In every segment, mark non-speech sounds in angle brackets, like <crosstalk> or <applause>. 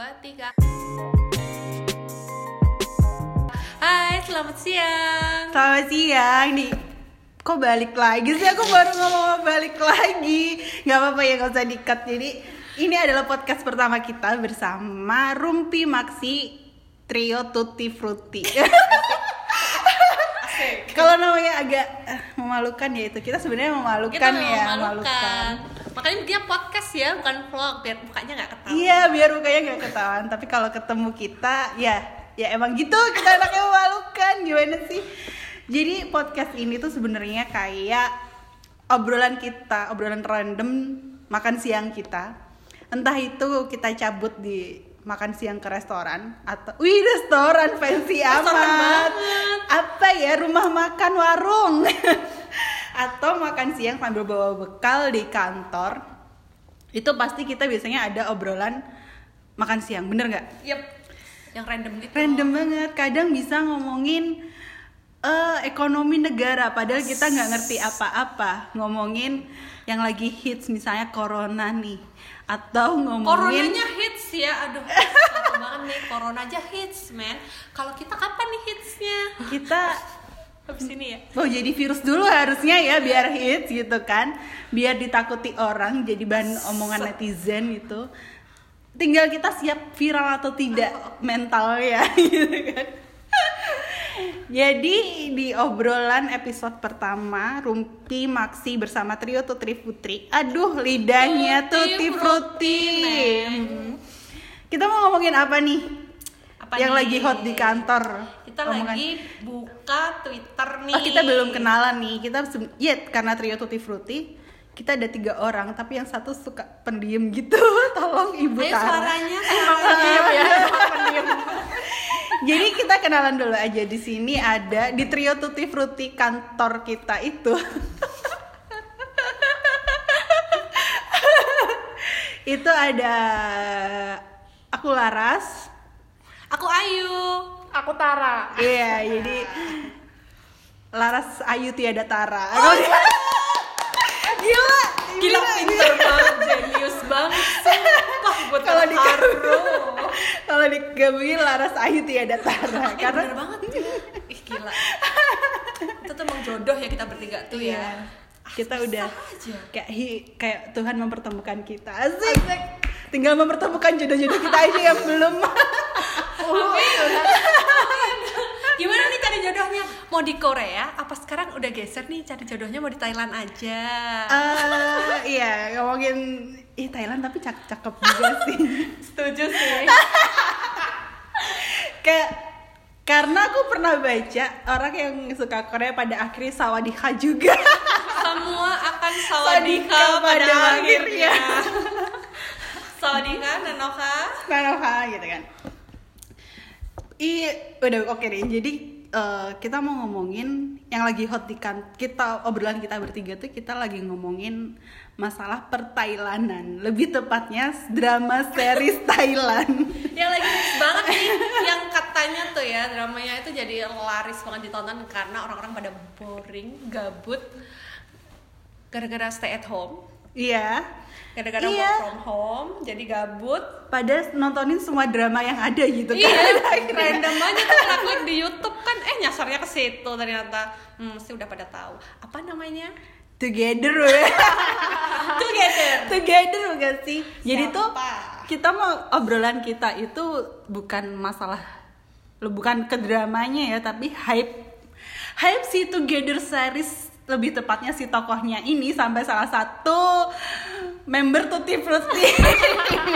dua, tiga. Hai, selamat siang. Selamat siang nih. Kok balik lagi sih? Aku baru ngomong mau balik lagi. Gak apa-apa ya, gak usah dikat. Jadi ini adalah podcast pertama kita bersama Rumpi Maxi Trio Tutti Frutti. Kalau namanya agak eh, memalukan ya itu kita sebenarnya memalukan Kita ya, memalukan. Makanya dia podcast ya, bukan vlog biar mukanya nggak ketahuan. Iya, biar mukanya gak ketahuan. Tapi kalau ketemu kita, ya, ya emang gitu. Kita anaknya memalukan. Gimana sih? Jadi podcast ini tuh sebenarnya kayak obrolan kita, obrolan random makan siang kita. Entah itu kita cabut di makan siang ke restoran atau wih restoran fancy amat apa ya rumah makan warung <laughs> atau makan siang sambil bawa bekal di kantor itu pasti kita biasanya ada obrolan makan siang bener nggak Yep. Yang random gitu. random banget kadang bisa ngomongin eh ekonomi negara padahal kita nggak ngerti apa-apa ngomongin yang lagi hits misalnya corona nih atau ngomongin Coronanya hits ya, aduh banget nih, corona aja hits man. Kalau kita kapan nih hitsnya? kita Habis ini ya. Oh jadi virus dulu harusnya ya biar hits gitu kan Biar ditakuti orang jadi bahan omongan netizen gitu Tinggal kita siap viral atau tidak mentalnya <laughs> gitu kan Jadi di obrolan episode pertama Rumpi Maxi bersama trio Tutri Putri Aduh lidahnya Frutti, Neng. Hmm. Kita mau ngomongin apa nih? Apa yang nih? lagi hot di kantor Kita Omongan- lagi buka Twitter nih. Oh kita belum kenalan nih. Kita ya karena trio Tutti Frutti kita ada tiga orang tapi yang satu suka pendiam gitu. <laughs> Tolong ibu Ayo Tara. suaranya emang pendiam ya, pendiam. Jadi kita kenalan dulu aja di sini ada di trio Tutti Frutti kantor kita itu. <laughs> itu ada aku Laras. Aku Ayu. Aku Tara. Iya, jadi Laras Ayu Tiada Tara. Oh, <laughs> gila. Gila, Gila pinter banget, jenius banget. Sumpah buat Kalau di haru. <laughs> kalau digabungin Laras Ayu Tiada Tara Eh, karena bener banget. Ih gila. Itu tuh emang jodoh ya kita bertiga tuh Iya. ya. kita Susah udah aja. kayak hi- kayak Tuhan mempertemukan kita asik, tinggal mempertemukan jodoh-jodoh kita aja yang belum <laughs> Gimana nih cari jodohnya? Mau di Korea? Apa sekarang udah geser nih cari jodohnya mau di Thailand aja? Eh, iya ngomongin ih Thailand tapi cakep cakep juga <laughs> sih Setuju sih. <laughs> kayak karena aku pernah baca orang yang suka Korea pada akhirnya sawadika juga Semua akan Sawadika pada pada akhirnya. Sawadika, Nanoka. Nanoha gitu kan Iya, udah oke deh. Jadi eh, kita mau ngomongin yang lagi hot di kan kita obrolan kita bertiga tuh kita lagi ngomongin masalah pertailanan. Lebih tepatnya drama series <laughs> Thailand. yang lagi hits banget nih yang katanya tuh ya dramanya itu jadi laris banget ditonton karena orang-orang pada boring gabut gara-gara stay at home Iya. gara-gara Iya. work from home jadi gabut Pada nontonin semua drama yang ada gitu kan. iya <laughs> random aja tuh ngaklik di YouTube kan eh nyasarnya ke situ ternyata hmm, mesti udah pada tahu apa namanya Together ya. <laughs> Together Together bukan sih? Jadi Siapa? tuh kita mau obrolan kita itu bukan masalah bukan ke dramanya ya, tapi hype hype si Together series lebih tepatnya si tokohnya ini sampai salah satu member Tutti Frutti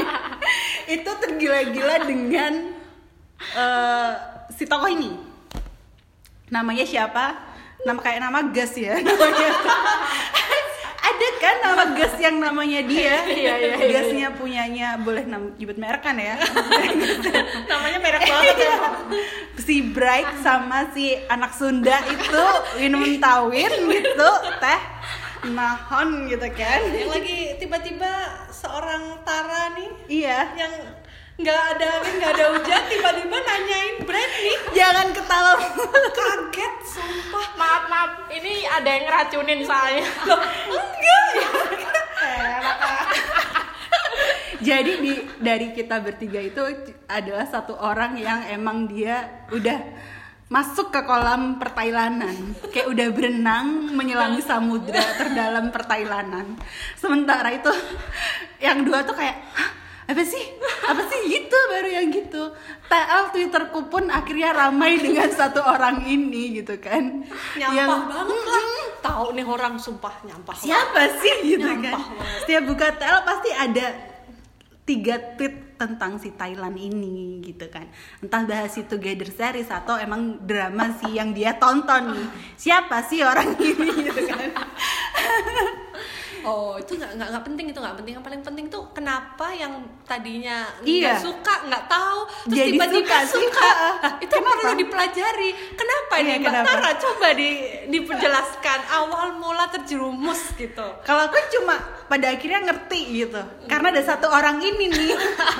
<laughs> itu tergila-gila dengan eh, si tokoh ini. Namanya siapa? Nama kayak nama gas ya namanya. <laughs> Ada kan nama <laughs> gas yang namanya dia? Iya, iya, iya, Gasnya punyanya boleh nyebut merek kan ya? <laughs> namanya merek banget ya. Si Bright sama si anak Sunda itu minum tawin gitu teh nahon gitu kan. Yang lagi tiba-tiba seorang Tara nih iya. yang nggak ada angin nggak ada hujan tiba-tiba nanyain Brad nih. Jangan ketawa. Kaget sumpah. Maaf maaf, ini ada yang ngeracunin soalnya. loh enggak. Jadi di dari kita bertiga itu adalah satu orang yang emang dia udah masuk ke kolam pertailanan. Kayak udah berenang menyelami samudra terdalam pertailanan. Sementara itu yang dua tuh kayak "Hah, apa sih? Apa sih? Gitu baru yang gitu. TL Twitterku pun akhirnya ramai dengan satu orang ini gitu kan. Nyampah banget lah. Tahu nih orang sumpah nyampah siapa sih gitu kan? Nyampah banget. setiap buka TL pasti ada tiga tweet tentang si Thailand ini gitu kan. Entah bahas si Together series atau emang drama sih yang dia tonton nih. Siapa sih orang ini gitu kan <laughs> Oh itu nggak nggak penting itu nggak penting. Yang paling penting tuh kenapa yang tadinya Iya. suka nggak tahu terus Jadi tiba-tiba suka suka. Nah, itu Kenapa? perlu dipelajari. Kenapa Iya, kenapa? Tara coba di diperjelaskan awal mula terjerumus gitu. Kalau aku cuma pada akhirnya ngerti gitu. Karena ada satu orang ini nih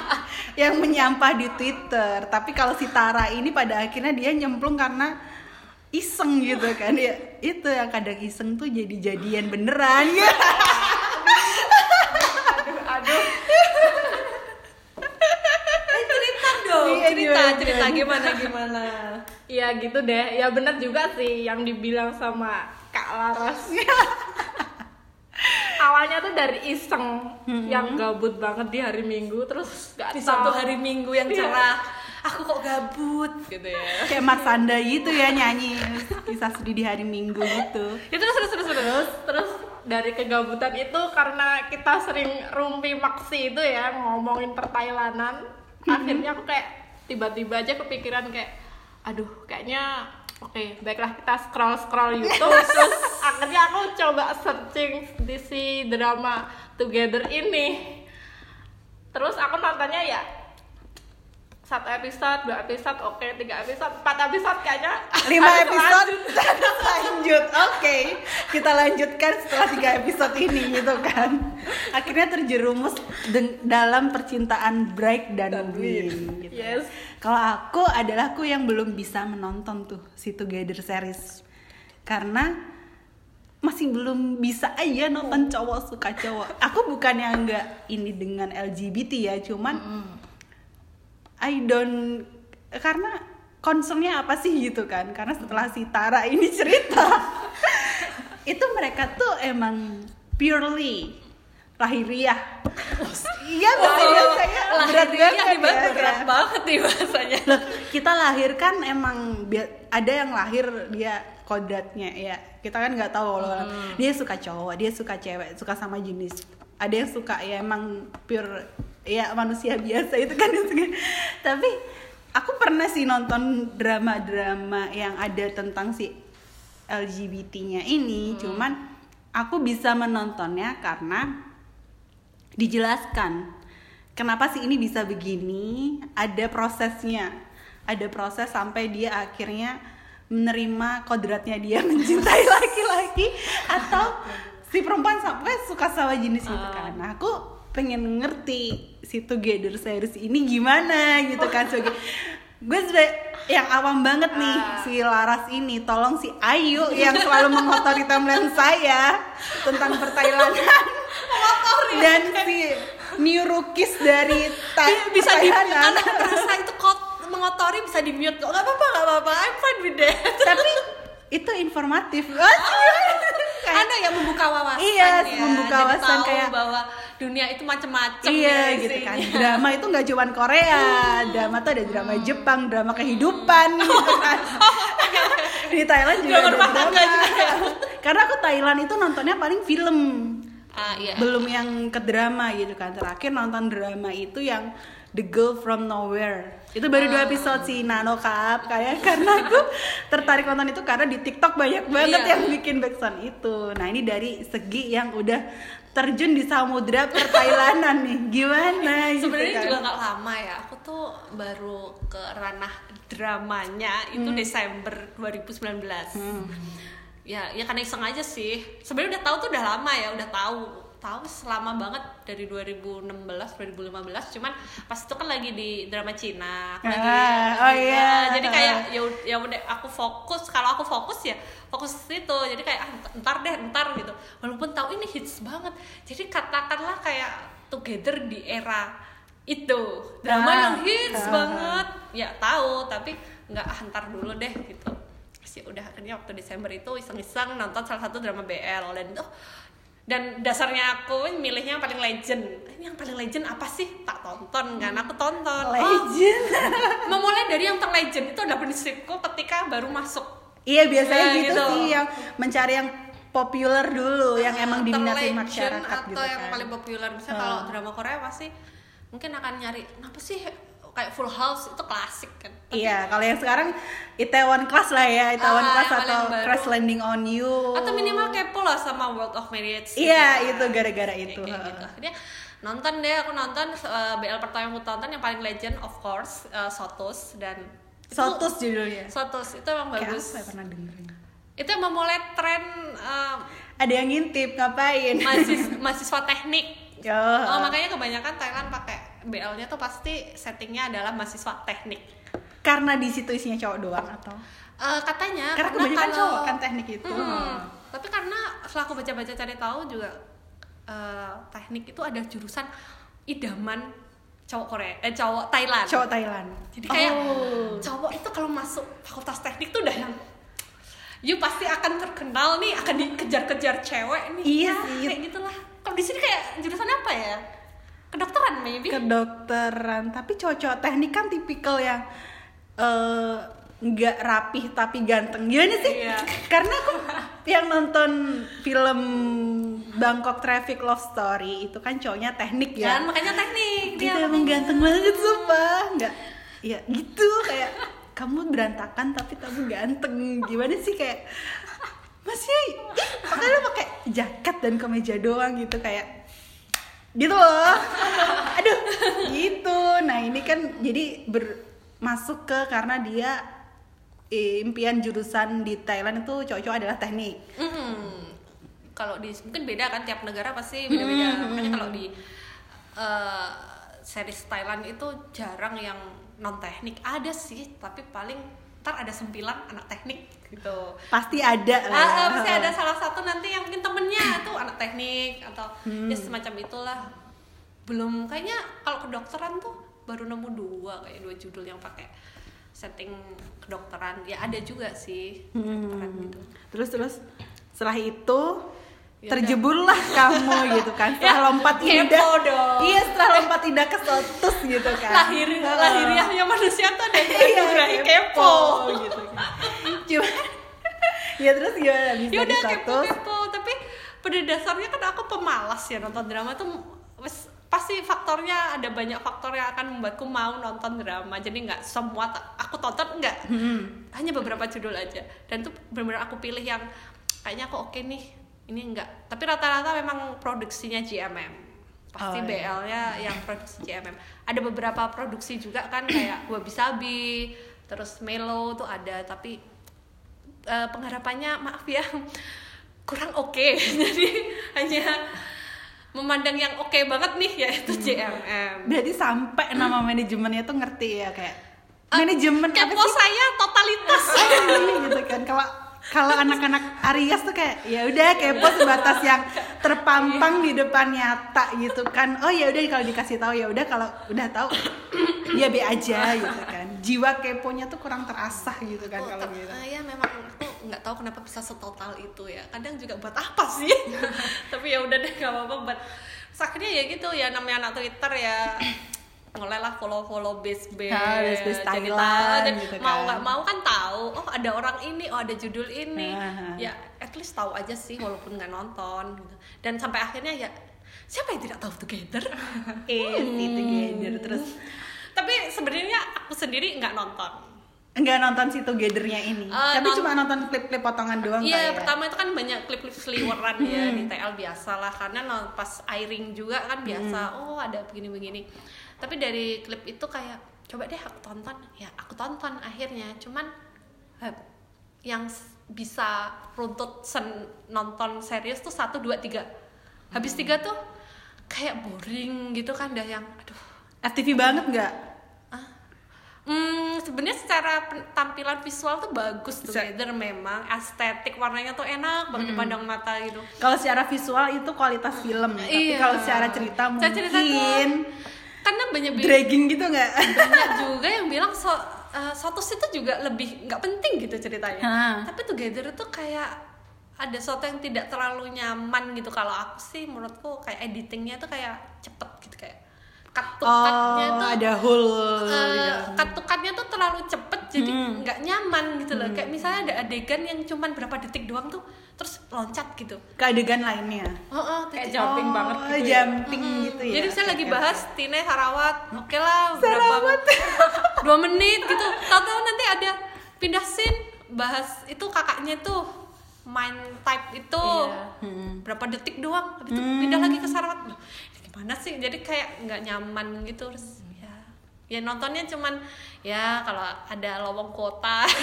<laughs> yang menyampah di Twitter. Tapi kalau si Tara ini pada akhirnya dia nyemplung karena iseng gitu kan. Ya itu yang kadang iseng tuh jadi jadian beneran. Ya <laughs> aduh aduh. Eh, cerita dong Iya, cerita gimana, cerita gimana? gimana Iya gitu deh. Ya bener juga sih yang dibilang sama Kak Laras. <laughs> Awalnya tuh dari iseng yang gabut banget di hari Minggu terus gak di tahu. satu hari Minggu yang Iya. cerah aku kok gabut. Gitu ya. Kayak Marsanda gitu ya nyanyi. Kisah sedih di hari Minggu gitu. Itu terus terus terus terus. Terus dari kegabutan itu karena kita sering rumpi maksi itu ya ngomongin pertailanan akhirnya aku kayak tiba-tiba aja kepikiran kayak aduh kayaknya oke baiklah kita scroll scroll YouTube. <laughs> Terus akhirnya aku coba searching di si drama Together ini. Terus aku nontonnya ya satu episode, dua episode, oke, tiga episode, empat episode kayaknya. Lima episode. lanjut. <laughs> lanjut oke. Kita lanjutkan setelah tiga episode ini gitu kan. Akhirnya terjerumus dalam percintaan Bright dan Win gitu. Yes. kalau aku adalah aku yang belum bisa menonton tuh si Together series. Karena masih belum bisa aja nonton cowok suka cowok. Aku bukan yang nggak ini dengan LGBT ya cuman I don't karena concernnya apa sih gitu kan? Karena setelah si Tara ini cerita <laughs> itu mereka tuh emang purely lahiriah. Iya bahasanya saya berat Lahiriah banget Mbak, ya, berat banget nih bahasanya. Loh, kita lahir kan emang ada yang lahir dia kodratnya ya. Kita kan nggak tahu loh. Dia suka cowok dia suka cewek suka sama jenis. Ada yang suka ya emang pure ya manusia biasa itu kan. Tapi aku pernah sih nonton drama-drama yang ada tentang si LGBT-nya ini. Cuman aku bisa menontonnya karena dijelaskan kenapa sih ini bisa begini. Ada prosesnya. Ada proses sampai dia akhirnya menerima kodratnya dia <laughs> mencintai laki-laki atau si perempuan sampai suka sama jenis itu kan. Nah, aku pengen ngerti si Together series ini gimana gitu kan sebagai gue sebagai yang awam banget nih si Laras ini tolong si Ayu yang selalu mengotori timeline saya tentang pertailanan. Dan si Nurukis dari ta- Iya, bisa di merasa itu kot mengotori bisa di mute. Kok nggak apa-apa nggak apa-apa. I'm fine with that. Tapi itu informatif. Kayak- <laughs> ada yang membuka wawasan Iya, ya. membuka wawasan kayak- bahwa dunia itu macam-macam iya ya gitu kan. Drama itu nggak cuma Korea. Drama tuh ada drama Jepang drama kehidupan gitu kan. <laughs> Di Thailand juga Drama ada drama. juga. karena aku Thailand itu nontonnya paling film. Ah iya. Belum yang ke drama gitu kan. Terakhir nonton drama itu yang The Girl from Nowhere. Itu baru Ah. dua episode si Nano Cup kayak. <laughs> Karena aku tertarik nonton itu karena di TikTok banyak banget Iya. yang bikin backsound itu. Nah ini dari segi yang udah terjun di samudra pertailanan nih. Gimana gitu sebenarnya kan. juga nggak lama ya. Aku tuh baru ke ranah dramanya itu Hmm. Desember 2019 ya ya karena iseng aja sih. Sebenarnya udah tahu tuh udah lama ya udah tahu tahu selama banget dari 2016 2015 cuman pas itu kan lagi di drama Cina aku lagi, Ah, oh lagi- iya. ya, jadi kayak ya ya udah aku fokus kalau aku fokus ya fokus ke situ. Jadi kayak ah, ntar deh ntar gitu. Walaupun tahu ini hits banget. Jadi katakanlah kayak together di era itu. Drama Ah, yang hits ah, banget. Ya tahu tapi nggak ah ntar dulu deh gitu. Terus ya udah akhirnya waktu Desember itu iseng-iseng nonton salah satu drama BL dan oh, dan dasarnya aku milihnya yang paling legend ini yang paling legend apa sih tak tonton kan aku tonton oh, Legend. <laughs> memulai dari yang terlegend itu adalah prinsipku ketika baru masuk iya biasanya Ya, gitu, gitu. sih yang mencari yang populer dulu, yang emang diminati masyarakat atau gitu yang kan. paling populer misalnya Hmm. kalau drama Korea pasti mungkin akan nyari apa sih kayak Full House itu klasik kan Tapi- Iya, kalau yang sekarang Itaewon Class lah ya, Itaewon Ah, Class atau. Crash Landing on You. atau minimal kepo lah sama World of Marriage Iya, gitu. itu gara-gara Kayak- itu. kayak heeh. gitu. Akhirnya nonton deh aku nonton uh, BL pertama yang aku tonton yang paling legend of course uh, Sotus dan itu- Sotus judulnya. Sotus itu emang Kayak bagus apa ya pernah dengerin? itu yang memulai tren uh, Ada yang ngintip ngapain? mahasiswa, <laughs> mahasiswa teknik Yo. oh makanya kebanyakan Thailand pakai BL-nya tuh pasti settingnya adalah mahasiswa teknik Karena di situ isinya cowok doang atau? Eh, katanya Karena kebanyakan kalau- cowok kan teknik itu. Mm, tapi karena setelah aku baca-baca cari tahu juga eh, teknik itu ada jurusan idaman cowok Korea eh cowok Thailand Cowok Thailand. jadi kayak Oh. cowok itu kalau masuk fakultas teknik tuh udah yang you pasti akan terkenal nih akan dikejar-kejar cewek nih Iya Ya, sih. kayak gitulah kalau di sini kayak jurusan apa ya kedokteran maybe. Kedokteran. Tapi cowok-cowok teknik kan tipikal yang eh, nggak rapih tapi ganteng. Gimana sih? Iya. karena aku yang nonton film Bangkok Traffic Love Story itu kan cowoknya teknik ya. Dan makanya teknik. Dia dia emang ganteng banget sumpah. Nggak ya gitu kayak kamu berantakan tapi kamu ganteng. Gimana sih kayak masih ih, makanya pakai jaket dan kemeja doang gitu kayak gitu loh <laughs> aduh gitu nah ini kan jadi ber masuk ke karena dia impian jurusan di Thailand itu cowok-cowok adalah teknik Mm-mm. Kalau di mungkin beda kan tiap negara pasti beda-beda. Hmm, Makanya kalau di eh, series Thailand itu jarang yang non teknik. Ada sih, tapi paling ntar ada sembilan anak teknik gitu. pasti ada lah ah, pasti ada salah satu nanti yang mungkin temennya tuh anak teknik atau Hmm. ya semacam itulah. Belum kayaknya kalau kedokteran tuh baru nemu dua kayak dua judul yang pakai setting kedokteran. Ya ada juga sih kedokteran Hmm. gitu. Terus terus setelah itu terjeburlah kamu gitu kan. <laughs> Setelah Ya, lompat indah. dong. iya setelah lompat indah ke Sotus gitu kan. Lahir Heeh. lahiriahnya manusia tuh ada iya berahi kepo kepo. gitu kan. Cuma <laughs> ya terus gimana? Bisa ya di udah kepo kepo. Tapi pada dasarnya kan aku pemalas ya nonton drama tuh pasti faktornya ada banyak faktor yang akan membuatku mau nonton drama. Jadi nggak semua aku tonton nggak. Hmm. hanya beberapa judul aja. Dan tuh benar-benar aku pilih yang kayaknya aku oke nih ini enggak. Tapi rata-rata memang produksinya GMM pasti Oh, iya. BL-nya yang produksi GMM ada beberapa produksi juga kan kayak Wabi Sabi terus Melo tuh ada. Tapi eh, pengharapannya maaf ya kurang oke. <laughs> Jadi hanya memandang yang oke banget nih yaitu Hmm. JMM berarti sampai nama manajemennya tuh ngerti ya kayak Eh, manajemen apa kepo sih? saya totalitas. <laughs> Gitu kan. Kalau kalau anak-anak Aries tuh kayak ya udah kepo sebatas yang terpampang di depan nyata gitu kan. Oh ya udah kalau dikasih tahu ya udah kalau udah tahu ya be aja gitu kan. Jiwa keponya tuh kurang terasah gitu kan Oh, kalau gitu. eh, ya memang aku nggak tahu kenapa bisa setotal itu ya. Kadang juga buat apa sih? <laughs> Tapi ya udah deh nggak apa-apa buat Terus akhirnya ya gitu ya namanya anak Twitter ya mulailah follow follow base base, Ah, base-base Jadi Thailand tahu, dan gitu mau kan. nggak mau kan tahu oh ada orang ini oh ada judul ini Ah. ya at least tahu aja sih walaupun nggak nonton gitu. dan sampai akhirnya ya siapa yang tidak tahu together <laughs> eh itu together terus tapi sebenarnya aku sendiri nggak nonton enggak nonton si togethernya ini Eh, tapi non- cuma nonton klip-klip potongan doang Iya, kayak pertama itu kan banyak klip-klip seliweran ya di TL biasa lah karena pas airing juga kan biasa. Oh, ada begini-begini. Tapi dari klip itu kayak coba deh aku tonton. Ya, aku tonton akhirnya. Cuman eh, yang bisa runtut sen nonton serius tuh satu dua tiga. Habis tiga tuh kayak boring gitu kan dah yang aduh. FTV banget nggak? Hmm, sebenarnya secara tampilan visual tuh bagus tuh Se- Gather memang. Estetik warnanya tuh enak banget dipandang mata gitu. Kalau secara visual itu kualitas film, tapi Iya. kalau secara cerita Secara cerita tuh- mungkin karena banyak dragging gitu nggak? banyak juga yang bilang so, uh, Sotos itu juga lebih nggak penting gitu ceritanya Hah. tapi Together itu kayak ada sesuatu yang tidak terlalu nyaman gitu kalau aku sih menurutku kayak editingnya tuh kayak cepet gitu kayak cut-cutnya Oh, tuh ada hole. uh, cut-cutnya tuh terlalu cepet jadi Hmm. nggak nyaman gitu loh kayak misalnya ada adegan yang cuman berapa detik doang tuh terus loncat gitu Ke adegan lainnya. oh, oh, kayak titik- jumping Oh, banget gitu ya. jumping gitu ya. jadi misalnya Oke, lagi bahas oke. Tine Sarawat, oke lah Sarawat. berapa <laughs> dua menit gitu. Tahu-tahu nanti ada pindah scene bahas itu kakaknya tuh main type itu Iya. Hmm. berapa detik doang, habis itu pindah lagi ke Sarawat. Gimana sih? Jadi kayak nggak nyaman gitu terus ya ya nontonnya cuman ya kalau ada lowong kota <laughs>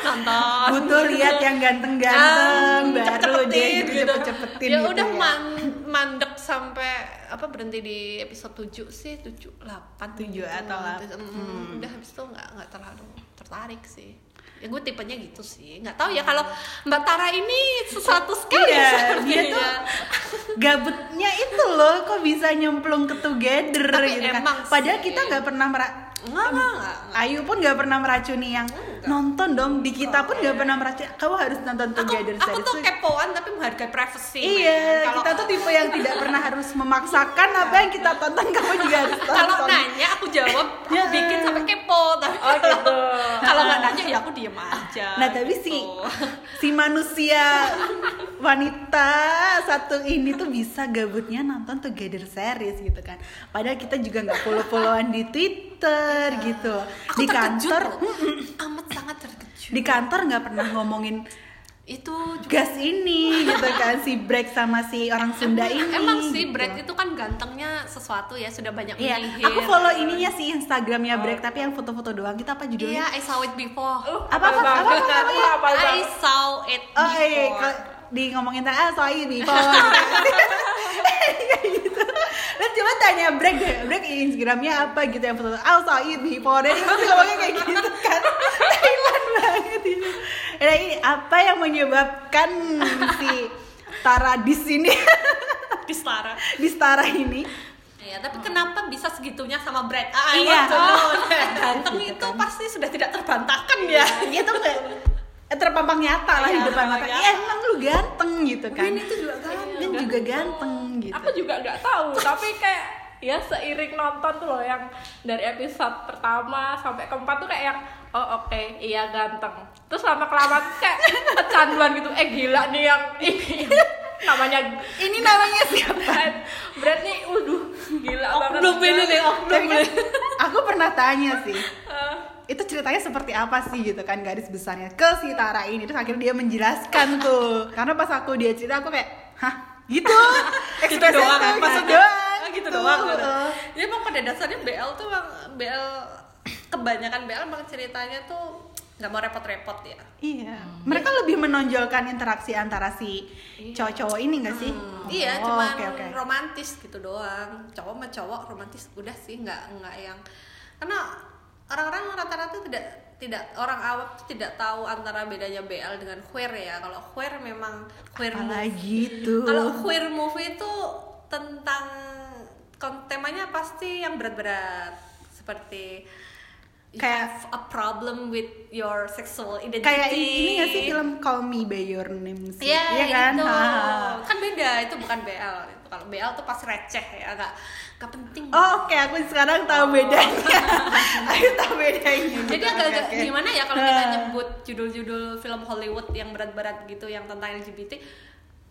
nonton Butuh lihat yang ganteng-ganteng Ah, baru deh cepet-cepetin gitu, cepet-cepetin ya gitu udah ya. man- mandek sampai apa berhenti di episode 7 sih 7 8 Tujuh atau delapan. Hmm. udah habis itu nggak nggak terlalu tertarik sih ya gue tipenya gitu sih nggak tahu ya kalau Mbak Tara ini sesuatu sekali Iya, <laughs> sepertinya. dia tuh gabutnya itu loh kok bisa nyemplung ke together Tapi gitu kan. Padahal kita nggak pernah mera- Nggak, nggak, nggak. Ayu pun nggak pernah meracuni yang nonton dong di kita pun nggak pernah meracuni kamu harus nonton aku, together aku series tuh kepoan tapi menghargai privacy Iya. Kalau- kita tuh tipe yang tidak pernah harus memaksakan apa yang kita tonton kamu juga harus <laughs> tonton. kalau nanya aku jawab aku Ya. bikin sampai kepo tapi Oh gitu. <laughs> kalau nggak nanya ya aku diem aja Nah tapi si gitu. si manusia wanita satu ini tuh bisa gabutnya nonton Together series gitu kan. Padahal kita juga nggak follow-followan di Twitter gitu. aku di kantor amat sangat terkejut di kantor nggak pernah ngomongin itu juga gas ini gitu kan si break sama si orang Sunda ini. emang sih gitu. Brad itu kan gantengnya sesuatu ya sudah banyak Iya, menyihir aku follow ininya sih Instagramnya break tapi yang foto-foto doang. Kita apa judulnya? iya I saw it before Uh, Apa, apa, apa, apa, apa, apa, I saw it Oh iya, iya, before di ngomongin tentang ah soal <laughs> ini kayak gitu. Dan coba tanya break deh, break Instagramnya apa gitu yang foto ah soal ini before dan pasti ngomongnya kayak gitu kan. <laughs> Thailand banget itu. Nah ini apa yang menyebabkan si Tara di sini <laughs> di Stara di Stara ini Iya, tapi kenapa bisa segitunya sama Brad? Ah, Iya. know. Ganteng Gitu itu kan. pasti sudah tidak terbantahkan ya. dia tuh kayak terpampang nyata lah di Iya, depan mata. iya. Iya emang lu ganteng gitu kan. Win itu juga ganteng. Dan juga ganteng gitu. Aku juga nggak tahu, tapi kayak ya seiring nonton tuh loh yang dari episode pertama sampai keempat tuh kayak yang oh oke iya ganteng terus lama kelamaan kayak kecanduan gitu eh gila nih yang ini namanya Ini namanya siapa? Nih udah gila banget Oknum ini kan ini. aku pernah tanya sih Eh, itu ceritanya seperti apa sih gitu kan garis besarnya ke si Tara ini. Terus akhirnya dia menjelaskan tuh. Karena pas aku dia cerita aku kayak hah gitu? <laughs> Gitu doang Ekspresinya kan gitu maksudnya doang Ah, gitu doang gitu. Jadi emang pada dasarnya BL tuh emang BL kebanyakan BL emang ceritanya tuh nggak mau repot-repot ya. iya. Mereka lebih menonjolkan interaksi antara si cowok-cowok ini gak sih? Iya, Oh, cuman oke, oke. romantis gitu doang. Cowok sama cowok romantis udah sih nggak nggak yang karena orang-orang rata-rata tidak tidak orang awam tuh tidak tahu antara bedanya BL dengan queer ya. Kalau queer memang queer apalagi tuh Kalau queer movie itu tentang temanya pasti yang berat-berat seperti you Kayak- have a problem with your sexual identity. kayak ini gak sih film Call Me by Your Name sih Iya, Iya kan itu. Ha. <laughs> Kan beda, itu bukan BL. Itu Kalau BL tuh pasti receh ya, nggak nggak penting. Oh, oke aku sekarang tahu bedanya. <laughs> aku tahu bedanya. Jadi agak-agak oke. gimana ya kalau kita Ah. nyebut judul-judul film Hollywood yang berat-berat gitu yang tentang LGBT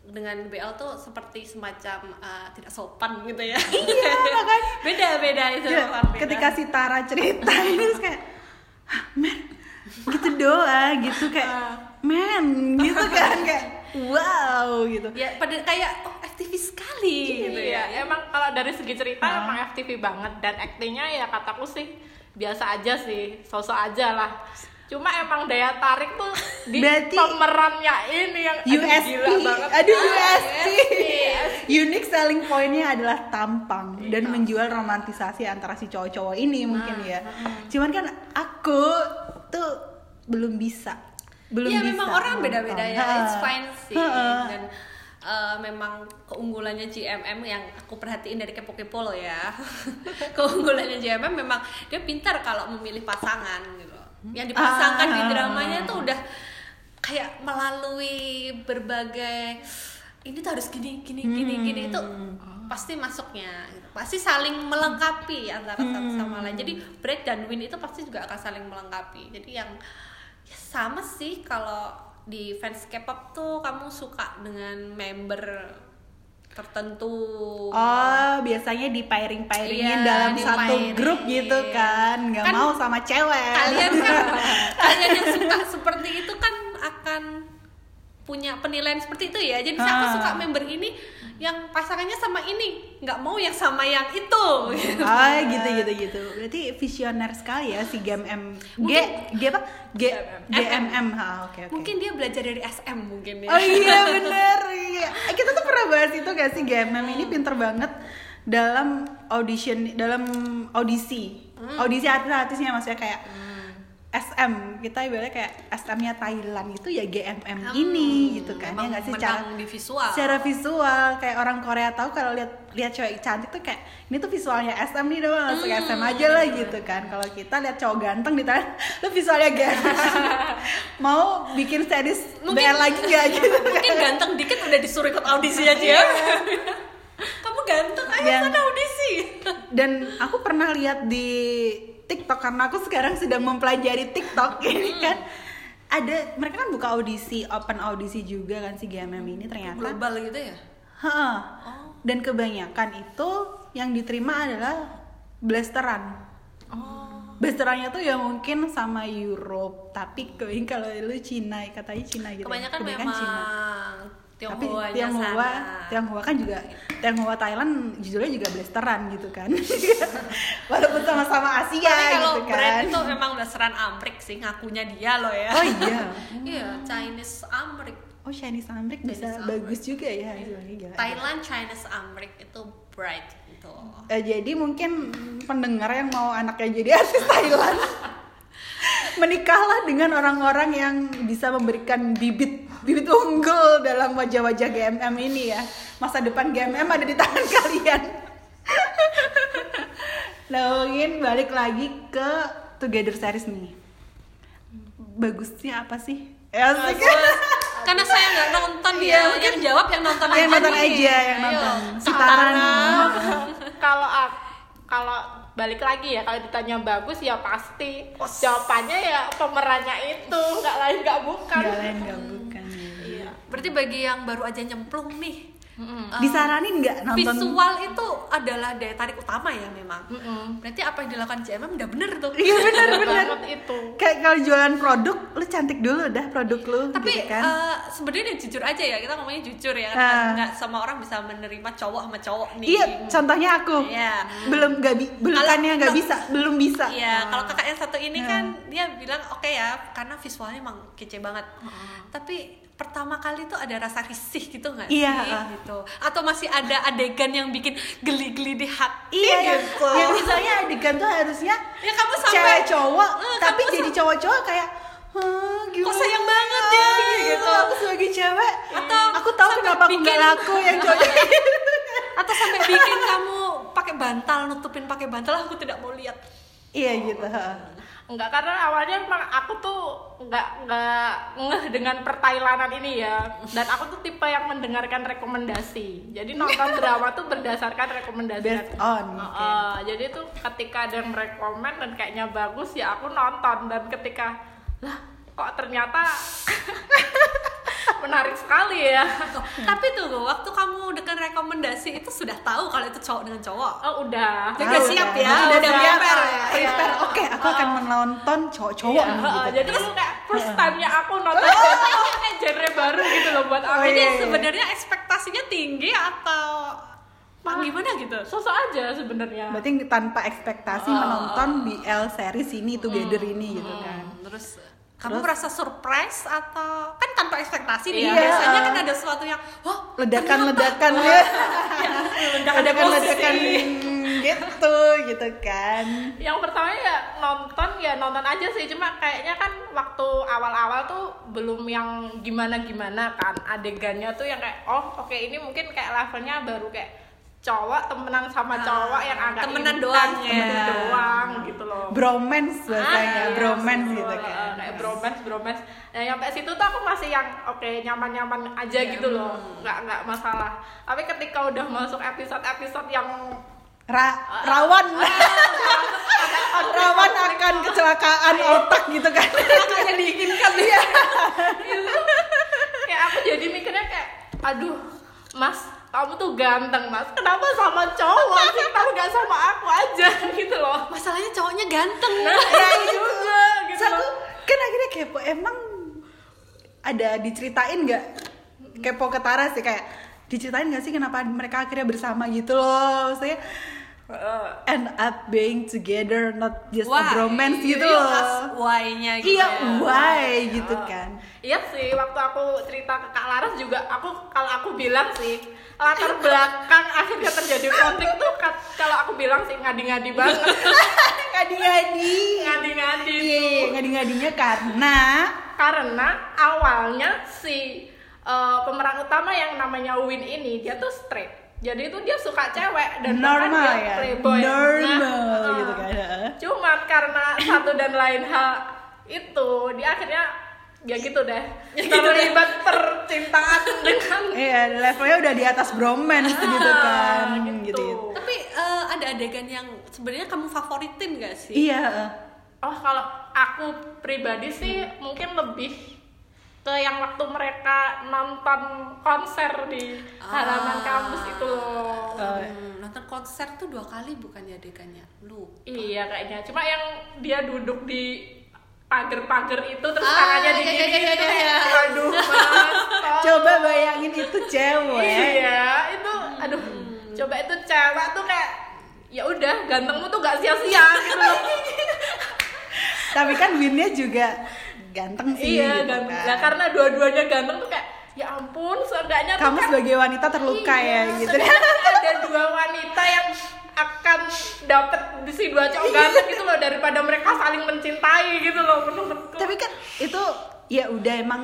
dengan BL tuh seperti semacam uh, tidak sopan gitu ya. Iya, makanya. <laughs> Beda-beda itu. Ya, beda. ketika si Tara cerita ini <laughs> terus kayak, "Hah, men, gitu doang, gitu kayak, men, gitu kan kayak, wow, gitu. ya pada kayak oh aktivis sekali gitu iya, ya. emang kalau dari segi cerita Ah. emang FTV banget dan aktingnya ya kataku sih biasa aja sih, sosok aja lah. cuma emang daya tarik tuh di Berarti- pemerannya ini yang aduh, USP, gila banget aduh Ah, USP. Unique selling pointnya adalah tampang dan menjual romantisasi antara si cowok-cowok ini mungkin ya. Cuman kan aku tuh belum bisa, belum Iya bisa. memang orang beda-beda ya, it's fine sih dan eh, memang keunggulannya GMM yang aku perhatiin dari kepo-kepo lo ya. <laughs> Keunggulannya GMM memang dia pintar kalau memilih pasangan gitu. Yang dipasangkan di Ah. dramanya tuh udah kayak melalui berbagai ini tuh harus gini gini gini gini. Itu pasti masuknya gitu. pasti saling melengkapi antara satu sama lain. Jadi break dan win itu pasti juga akan saling melengkapi. Jadi yang ya sama sih kalau di fans K-pop tuh kamu suka dengan member tertentu Oh, biasanya di pairing-pairingin Iya, dalam satu pairing. grup gitu kan, nggak Kan mau sama cewek. kalian kan <laughs> kalian yang suka seperti itu kan akan punya penilaian seperti itu ya jadi saya aku Ah. suka member ini yang pasangannya sama ini nggak mau yang sama yang itu Oh <laughs> gitu gitu gitu. Berarti visioner sekali ya si GMM. G G apa? G GMM. Ha, oke oke. mungkin dia belajar dari SM mungkin ya Oh iya <laughs> bener iya. Kita tuh pernah bahas itu gak sih GMM ini pinter banget dalam audition dalam audisi audisi artis-artisnya maksudnya kayak SM kita ibaratnya kayak SM-nya Thailand itu ya GMM ini gitu kan. Ya nggak sih? cara di visual. Secara visual. Kayak orang Korea tahu kalau lihat lihat cewek cantik tuh kayak ini tuh visualnya SM nih dong langsung SM aja lah gitu kan. Kalau kita lihat cowok ganteng di Thailand <laughs> tuh visualnya GMM <laughs> mau bikin series Mungkin- BL lagi gak <laughs> gitu mungkin ganteng dikit udah disuruh ikut audisi aja ya. Kamu ganteng ayo Dan- sana audisi. Dan aku pernah lihat di TikTok karena aku sekarang sedang mempelajari TikTok <laughs> ini kan. Ada mereka kan buka audisi open audisi juga kan si GMM ini ternyata. global gitu ya? Ha. Oh. dan kebanyakan itu yang diterima adalah blasteran. Oh. Blasterannya tuh ya mungkin sama Europe tapi kebanyakan kalau lu Cina katanya Cina gitu ya. kebanyakan memang tapi Tionghoanya Tionghoa sana Tionghoa kan juga Tionghoa Thailand judulnya juga blasteran gitu kan <laughs> walaupun sama-sama Asia Tapi kalau gitu brand kan itu memang dasran Amrik sih ngakunya dia loh ya. oh iya <laughs> Iya, Chinese Amrik. oh Chinese Amrik bisa Chinese bagus juga ya hasilnya gila. Thailand Chinese Amrik itu bright gitu. Eh, jadi mungkin pendengar yang mau anaknya jadi artis Thailand <laughs> menikahlah dengan orang-orang yang bisa memberikan bibit bibit unggul dalam wajah-wajah GMM ini ya. Masa depan GMM ada di tangan <laughs> kalian. Nah mungkin balik lagi ke Together series nih. Bagusnya apa sih? Ya asik. Karena saya nggak nonton Iya, ya, mungkin- yang jawab yang nonton yang nonton aja yang nonton. Setara. kalau kalau balik lagi ya kalau ditanya bagus ya pasti. Jawabannya ya pemerannya itu nggak lain nggak bukan. Nggak lain nggak bukan. Iya. Berarti bagi yang baru aja nyemplung nih, Mm-mm. disaranin nggak nonton visual itu adalah daya tarik utama ya memang. Mm-mm. Berarti apa yang dilakukan CMM udah bener tuh. iya benar banget itu kayak kalau jualan produk lu cantik dulu dah produk lu tapi gitu kan eh, sebenarnya jujur aja ya kita ngomongnya jujur ya Ah. kan nggak semua orang bisa menerima cowok sama cowok nih iya contohnya aku Iya. belum nggak bi bukannya nggak bisa belum bisa Iya, kalau kakak yang satu ini Ah. kan dia bilang oke ya karena visualnya emang kece banget. Tapi pertama kali tuh ada rasa risih gitu nggak Iya, sih ah. gitu? Atau masih ada adegan yang bikin geli-geli di hati iya gitu? yang misalnya adegan tuh harusnya Ya kamu sampai cewek cowok Eh, tapi jadi cowok-cowok kayak Hah, gimana? Kok sayang banget ya, gitu. Aku sebagai cewek, Atau aku tahu kenapa aku nggak bikin- laku yang <laughs> cowok. Atau sampai bikin kamu pakai bantal nutupin pakai bantal aku tidak mau lihat. iya gitu. Enggak karena awalnya emang aku tuh nggak nggak ngeh dengan pertailanan ini ya. Dan aku tuh tipe yang mendengarkan rekomendasi. Jadi nonton <laughs> drama tuh berdasarkan rekomendasi. Based on, oke. jadi tuh ketika ada yang merekomen dan kayaknya bagus ya aku nonton. Dan ketika lah kok ternyata <laughs> menarik sekali ya Tapi tuh waktu kamu dengan rekomendasi itu sudah tahu kalau itu cowok dengan cowok. oh udah Jadi udah Tahu siap ya, Udah udah siap. prepare ya. Prepare. Oke, aku akan menonton cowok-cowok Iya, gitu. jadi itu kayak first time-nya aku nonton genre, oh, kayak genre baru gitu loh buat aku Oh, Jadi iya, iya. sebenarnya ekspektasinya tinggi atau Pak, gimana gitu? sosok aja sebenarnya Berarti tanpa ekspektasi menonton BL series ini together ini gitu kan. Hmm, terus kamu Terus? merasa surprise atau kan tanpa ekspektasi nih Iya. biasanya kan ada sesuatu yang wah ledakan-ledakan ya ledakan-ledakan emosi. gitu gitu kan yang pertama ya nonton ya nonton aja sih cuma kayaknya kan waktu awal-awal tuh belum yang gimana-gimana kan adegannya tuh yang kayak oh oke ini mungkin kayak levelnya baru kayak cowok temenan sama Ah, cowok yang agak temenan intens, doang ya. temenan doang gitu loh. Bromance bahasanya Ah, iya, bromance betul. gitu kan kayak bromance bromance. Nah sampai situ tuh aku masih yang oke nyaman nyaman aja Iya, gitu loh. hmm. nggak nggak masalah. Tapi ketika udah masuk episode episode yang Ra- rawan. <laughs> rawan akan <laughs> kecelakaan otak gitu kan. <laughs> Yang diinginkan ya itu kayak aku jadi mikirnya kayak aduh mas kamu tuh ganteng mas. Kenapa sama cowok sih? Kenapa nggak sama aku aja <laughs> gitu loh. Masalahnya cowoknya ganteng. Nah ya juga gitu satu loh. kan akhirnya kepo. Emang ada diceritain nggak? Kepo ke Tara sih kayak diceritain nggak sih kenapa mereka akhirnya bersama? Gitu loh. Maksudnya Heeh. end up being together not just Wah, a bromance gitu loh. why-nya gitu iya ya. why gitu kan. Iya sih, waktu aku cerita ke Kak Laras juga, aku kalau aku bilang sih latar belakang akhirnya terjadi konflik tuh ka- kalau aku bilang sih ngadi-ngadi banget, <laughs> ngadi-ngadi. Ngadi-ngadi iya tuh. ngadi-ngadinya karena Karena awalnya si eh, pemeran utama yang namanya Win ini dia tuh straight, jadi itu dia suka cewek dan bahkan normal dia ya? playboy. normal Nah, gitu eh, kan Cuman karena satu dan lain hal itu dia akhirnya ya gitu deh. Terlibat percintaan <laughs> dengan iya levelnya udah di atas bromance gitu kan gitu. gitu, tapi eh, ada adegan yang sebenarnya kamu favoritin gak sih? Iya Oh kalau aku pribadi sih mungkin lebih ke yang waktu mereka nonton konser di halaman Ah. kampus itu loh. Oh, Hmm, nonton konser tuh dua kali bukannya adegannya lu Iya kayaknya. Cuma yang dia duduk di pagar-pagar itu terus Ah, tangannya iya, digini iya, iya, itu. iya. Aduh, Mas. <laughs> coba bayangin itu cewek Iya, itu aduh. Coba itu cewek tuh kayak ya udah gantengmu tuh gak sia-sia gitu loh. <laughs> tapi kan Winnya juga ganteng sih iya, gitu ganteng. kan. Nah, karena dua-duanya ganteng tuh kayak ya ampun, seenggaknya kamu kan sebagai wanita terluka Iya, ya gitu ada dua wanita yang akan dapat di si dua cowok ganteng gitu loh daripada mereka saling mencintai gitu loh menurutku. tapi kan itu ya udah emang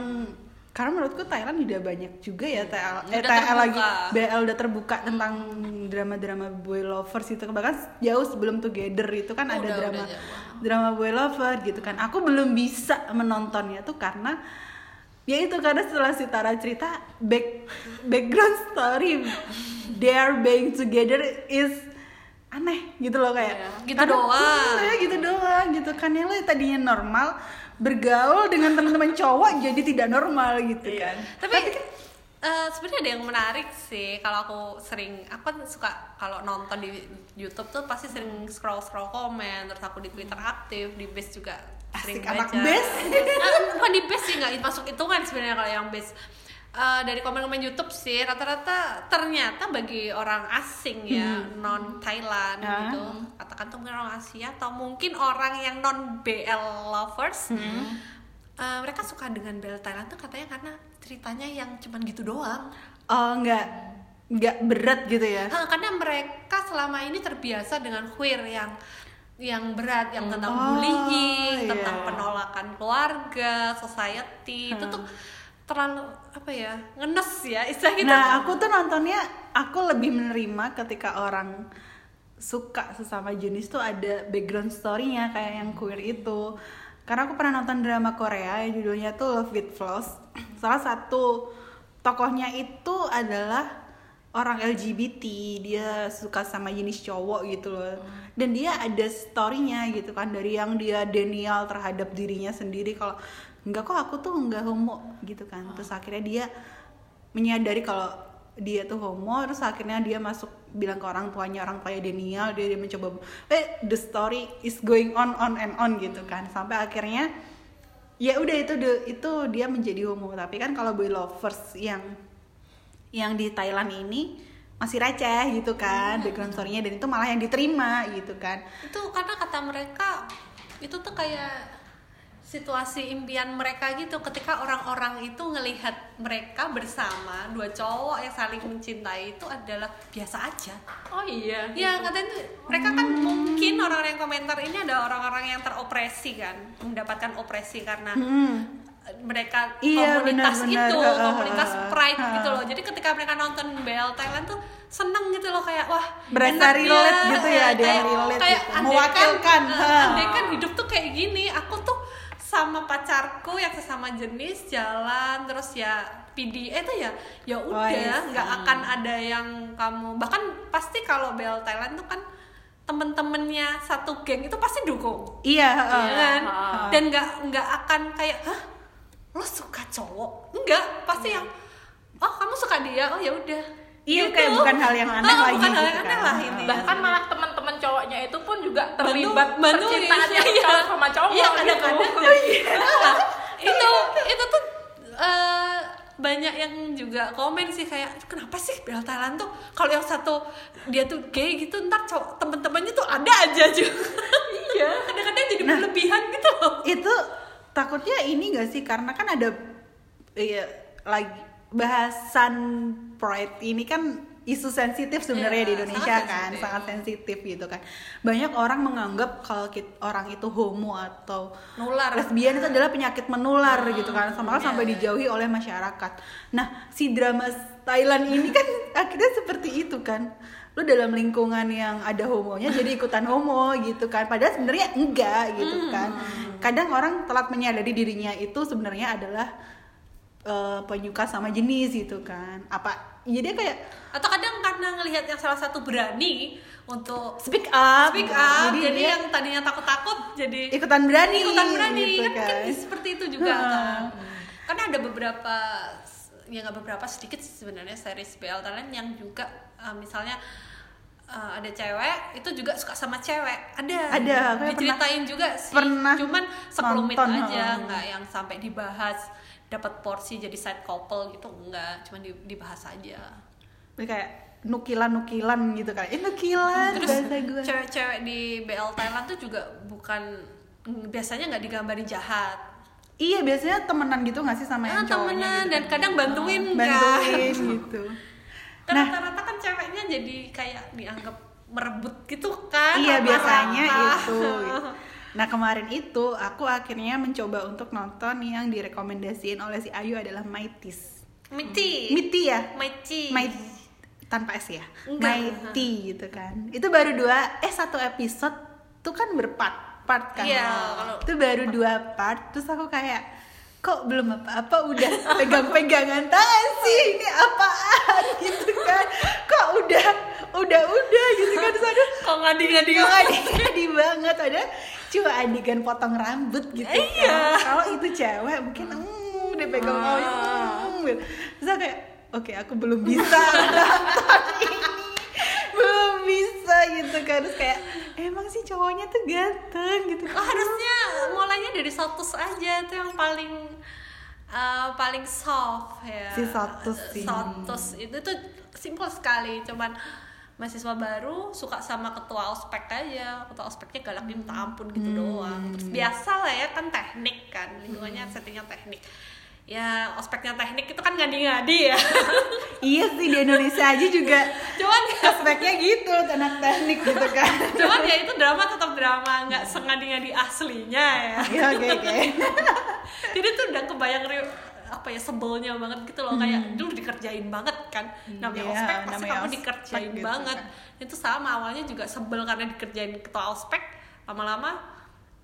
karena menurutku Thailand udah banyak juga ya TL, eh, TL lagi. BL udah terbuka tentang drama-drama boy lovers itu bahkan jauh sebelum Together itu kan ada Udah, drama udah jauh. drama boy lover gitu kan aku belum bisa menontonnya tuh karena ya itu karena setelah si Tara cerita back background story they are being together is aneh gitu loh kayak Iya, gitu doang. Iya, gitu doang gitu kan ya lo tadinya normal bergaul dengan teman-teman cowok jadi tidak normal gitu Iya. kan tapi, eh, sebenarnya ada yang menarik sih kalau aku sering aku kan suka kalau nonton di YouTube tuh pasti sering scroll scroll komen terus aku di Twitter aktif di base juga sering Asik, anak baca base. Ah, bukan di base sih nggak masuk hitungan sebenarnya kalau yang base Eh, dari komen-komen YouTube sih rata-rata ternyata bagi orang asing ya non Thailand Ah. gitu katakan tuh mungkin orang Asia atau mungkin orang yang non BL lovers Eh, mereka suka dengan BL Thailand tuh katanya karena ceritanya yang cuman gitu doang. oh nggak nggak berat gitu ya Hah, karena mereka selama ini terbiasa dengan queer yang yang berat, yang tentang Oh, bullying, iya. tentang penolakan keluarga, society itu tuh terlalu apa ya ngenes ya istilah gitu. nah aku tuh nontonnya aku lebih menerima ketika orang suka sesama jenis tuh ada background story-nya kayak yang queer itu. Karena aku pernah nonton drama Korea yang judulnya tuh Love with Flaws. <clears throat> Salah satu tokohnya itu adalah orang LGBT dia suka sama jenis cowok gitu loh. Dan dia ada storynya gitu kan dari yang dia denial terhadap dirinya sendiri. Kalau enggak kok aku tuh enggak homo gitu kan. Terus akhirnya dia menyadari kalau dia tuh homo terus akhirnya dia masuk bilang ke orang tuanya orang tuanya denial dia, dia mencoba eh the story is going on on and on gitu kan. Sampai akhirnya ya udah itu itu dia menjadi homo. Tapi kan kalau boy lovers yang yang di Thailand ini masih receh gitu kan background story-nya dan itu malah yang diterima gitu kan. Itu karena kata mereka itu tuh kayak situasi impian mereka gitu ketika orang-orang itu ngelihat mereka bersama dua cowok yang saling mencintai itu adalah biasa aja. Oh iya ya katanya tuh mereka kan mungkin orang-orang yang komentar ini ada orang-orang yang teropresi kan mendapatkan opresi karena mereka Iya, komunitas benar-benar. itu komunitas pride ha. gitu loh. Jadi ketika mereka nonton BL Thailand tuh seneng gitu loh kayak wah Berasa relate gitu ya, ada yang kayak, relate kayak gitu. Mewakilkan, andaikan hidup tuh kayak gini aku tuh sama pacarku yang sesama jenis jalan terus ya PDA tuh ya ya Oh, udah I nggak see. akan ada yang kamu bahkan pasti kalau BL Thailand tuh kan temen-temennya satu geng itu pasti dukung Iya, Iya heeh. kan? Heeh. dan nggak nggak akan kayak hah lo suka cowok enggak pasti yang oh kamu suka dia oh ya udah Iya, Gitu. kayak bukan hal yang aneh Ah, lagi bukan hal gitu yang aneh kan. lah ini bahkan malah teman-teman cowoknya itu pun juga terlibat Bantu- percintaannya iya. cowok sama cowok iya gitu. kadang-kadang <laughs> Nah, itu itu tuh eh, banyak yang juga komen sih kayak kenapa sih Bel Thailand tuh kalau yang satu dia tuh gay gitu ntar cowok temen-temennya tuh ada aja <laughs> juga iya kadang-kadang jadi Nah. berlebihan gitu loh itu takutnya ini gak sih karena kan ada iya lagi bahasan pride ini kan isu sensitif sebenarnya Iya, di Indonesia sangat kan sensitif. sangat sensitif gitu kan. Banyak orang menganggap kalau kit- orang itu homo atau Nular. lesbian itu adalah penyakit menular gitu kan. Sama iya, sampai iya. dijauhi oleh masyarakat. Nah si drama Thailand ini kan <laughs> akhirnya seperti itu kan. Lu dalam lingkungan yang ada homonya jadi ikutan homo gitu kan. Padahal sebenarnya enggak gitu kan. Kadang orang telat menyadari dirinya itu sebenarnya adalah eh, penyuka sama jenis gitu kan. Apa jadi kayak atau kadang karena ngelihat yang salah satu berani untuk speak up. Speak up. Jadi, dia yang tadinya takut-takut jadi ikutan berani ikutan berani. gitu kan, kan kan. seperti itu juga Ha. kan. Karena ada beberapa ya nggak beberapa sedikit sebenarnya series BL Thailand yang juga uh, misalnya uh, ada cewek itu juga suka sama cewek. Ada. Ada, diceritain juga sih. pernah cuman sekelumit aja ha. nggak yang sampai dibahas dapat porsi jadi side couple gitu enggak. Cuman di- dibahas aja. Dia kayak nukilan-nukilan gitu kan. Eh nukilan terus bahasa gue cewek-cewek di BL Thailand tuh juga bukan biasanya nggak digambarin jahat. Iya biasanya temenan gitu gak sih sama ah, yang cowoknya temenan gitu? dan kadang bantuin kan bantuin gitu. Karena Nah. rata-rata kan ceweknya jadi kayak dianggap merebut gitu kan iya biasanya itu. gitu. <laughs> nah kemarin itu aku akhirnya mencoba untuk nonton yang direkomendasiin oleh si Ayu adalah Maitis Miti Miti ya? Miti tanpa S ya. Mighty gitu kan. Itu baru dua eh satu episode tuh kan berpart part kan? Iya, kalau- itu baru dua part terus aku kayak kok belum apa-apa udah pegang-pegangan tangan sih? Ini apaan? <laughs> Gitu kan. Kok udah udah udah? Gitu kan. Terus aduh kok ngadi-ngadi Kok ngadi-ngadi banget. Ada cuma adegan potong rambut gitu Iya. kan. kalau itu cewek mungkin hmm, udah pegang Ah. hmm, gitu. terus aku kayak oke aku belum bisa <laughs> nonton ini belum bisa gitu kan terus kayak emang sih cowoknya tuh ganteng gitu Oh, harusnya mulainya dari Sotus aja itu yang paling uh, paling soft ya. Si Sotus ini. Sotus itu tuh simpel sekali, cuman mahasiswa baru suka sama ketua ospek aja. Ketua ospeknya galak minta ampun gitu doang. Terus biasa lah ya kan teknik kan. Lingkungannya settingnya teknik. Ya ospeknya teknik itu kan ngadi-ngadi ya. <laughs> Iya sih di Indonesia aja juga cuman aspeknya gitu anak teknik gitu kan. <laughs> Cuman ya itu drama tetap drama. Nggak sengadi-ngadi aslinya ya. Ya oke oke. <laughs> Jadi tuh udah kebayang apa ya sebelnya banget gitu loh. Kayak dulu dikerjain banget kan. Namanya Iya, ospek pasti namanya kamu ospek dikerjain gitu banget? itu sama awalnya juga sebel karena dikerjain ketua ospek lama-lama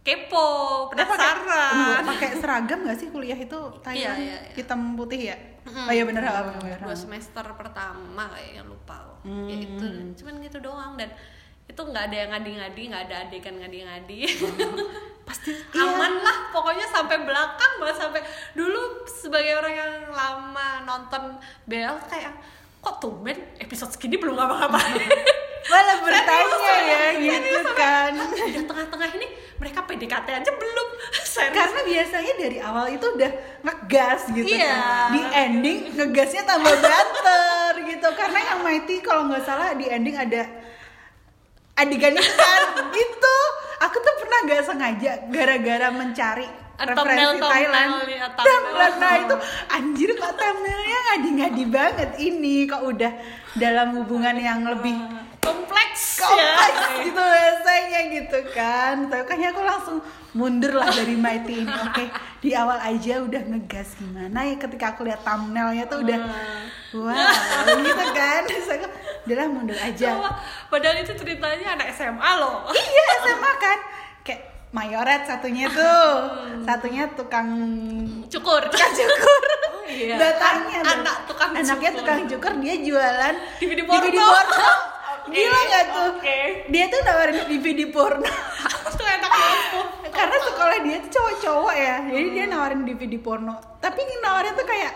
kepo penasaran. Pakai seragam gak sih kuliah itu Thailand? Iya, iya, iya. hitam putih ya? Mm. oh iya bener ah, bener, bener. dua semester pertama kayak yang lupa ya Hmm. itu cuman gitu doang. Dan itu nggak ada yang ngadi-ngadi nggak ada adegan ngadi-ngadi. <laughs> Pasti aman lah pokoknya sampai belakang banget sampai dulu sebagai orang yang lama nonton BL kayak kok tumben? Episode segini belum ngapa-ngapain? <laughs> Malah bertanya ya gitu kan. udah tengah-tengah ini mereka PDKT aja belum. <laughs> Serius karena biasanya dari awal itu udah ngegas gitu Iya. kan. Di ending ngegasnya tambah banter gitu. Karena yang Mighty kalau nggak salah di ending ada adegan itu kan. <laughs> Itu aku tuh pernah gak sengaja gara-gara mencari referensi thumbnail, Thailand. thumbnail, ya, nah itu anjir kok thumbnailnya ngadi-ngadi banget ini. Kok udah dalam hubungan yang lebih kompleks, kompleks ya. gitu rasanya gitu kan. Makanya aku langsung mundur lah dari Mighty ini oke? Di awal aja udah ngegas gimana ya ketika aku lihat thumbnailnya tuh udah wow gitu kan? <laughs> Terus aku mundur aja. Padahal itu ceritanya anak SMA loh. iya SMA kan mayoret satunya tuh <laughs> satunya tukang Cukur. <laughs> tukang cukur Oh, iya. datangnya tuh. Anak tukang anaknya cukur. tukang cukur dia jualan DVD porno. porno. <laughs> gila nggak tuh oke. dia tuh nawarin DVD porno Itu enak banget. karena sekolah dia tuh cowok-cowok ya jadi dia nawarin DVD porno tapi nawarin tuh kayak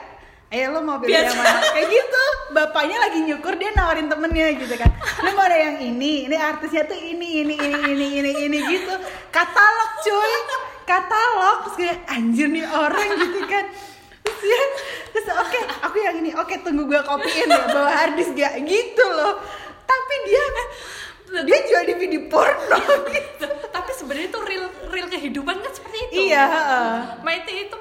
ayo lo mau pilih Biasa. yang mana? Kayak gitu. Bapaknya lagi nyukur dia nawarin temennya gitu kan. Lo mau ada yang ini ini artisnya tuh ini ini ini ini ini ini gitu. Katalog cuy. Katalog. Terus kayak anjir nih orang gitu kan. Terus dia terus oke aku yang ini. Oke tunggu gua kopiin ya. Bawa harddisk gak gitu loh. Tapi dia dia jual DVD porno. Gitu Tapi sebenarnya itu real real kehidupan kan seperti itu. iya. Mighty itu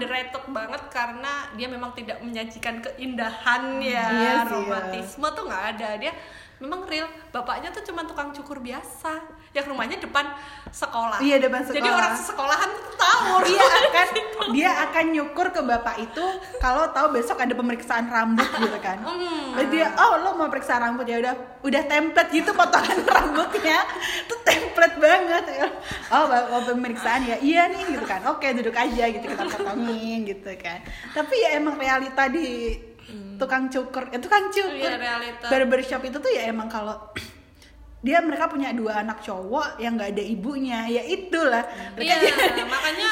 underrated banget karena dia memang tidak menyajikan keindahan ya, Iya sih, romantisme tuh nggak ada. Dia memang real. Bapaknya tuh cuma tukang cukur biasa, yang rumahnya depan sekolah. Iya, depan Jadi sekolah. orang sekolahan tuh tahu. dia akan <laughs> dia akan nyukur ke bapak itu kalau tahu besok ada pemeriksaan rambut gitu kan <laughs> Hmm. Jadi dia oh lo mau periksa rambut ya udah udah template gitu potongan <laughs> rambutnya tuh template banget ya oh mau mau pemeriksaan ya iya nih gitu kan oke duduk aja gitu kita potongin gitu kan tapi ya emang realita di tukang cukur ya tukang cukur Iya, realita. barbershop itu tuh ya emang kalau <clears throat> dia mereka punya dua anak cowok yang nggak ada ibunya ya itulah Iya, jadi- <laughs> makanya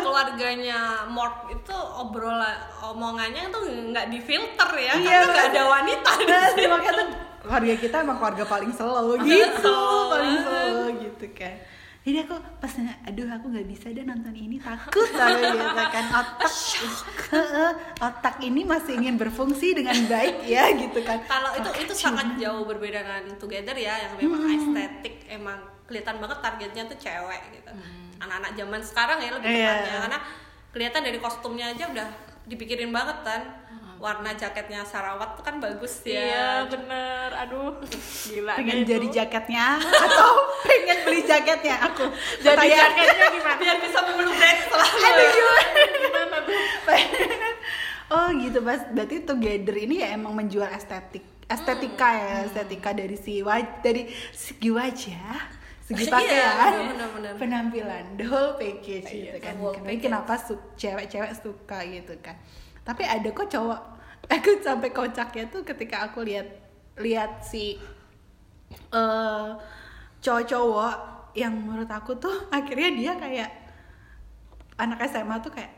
keluarganya Mort itu obrolan omongannya tuh nggak difilter ya, Iya, karena nggak ada wanita di Nah, situ. makanya tuh keluarga kita emang keluarga paling slow gitu, paling slow gitu kan. Jadi aku pas nanya, aduh aku nggak bisa deh nonton ini takut aku gitu kan otak otak ini masih ingin berfungsi dengan baik ya gitu kan. Kalau itu itu sangat jauh berbeda dengan Together ya, yang memang estetik emang kelihatan banget targetnya tuh cewek gitu. Anak-anak zaman sekarang ya lebih Iya. tepatnya karena kelihatan dari kostumnya aja udah dipikirin banget kan. Warna jaketnya Sarawat tuh kan bagus ya. Iya bener, aduh gila pengen deh jadi itu. jaketnya atau pengen beli jaketnya aku jadi Pertanyaan- jaketnya gimana? Biar bisa membludak selalu. Aduh, gimana? Gimana tuh? oh gitu pas berarti together ini ya emang menjual estetik estetika ya estetika dari si waj dari segi wajah segi Iya, pakaian benar-benar. penampilan the whole package gitu kan whole Kenapa- package. kenapa su- cewek-cewek suka gitu kan tapi ada kok cowok <laughs> aku sampai kocaknya tuh ketika aku lihat lihat si eh cowok-cowok yang menurut aku tuh <laughs> akhirnya dia kayak anak SMA tuh kayak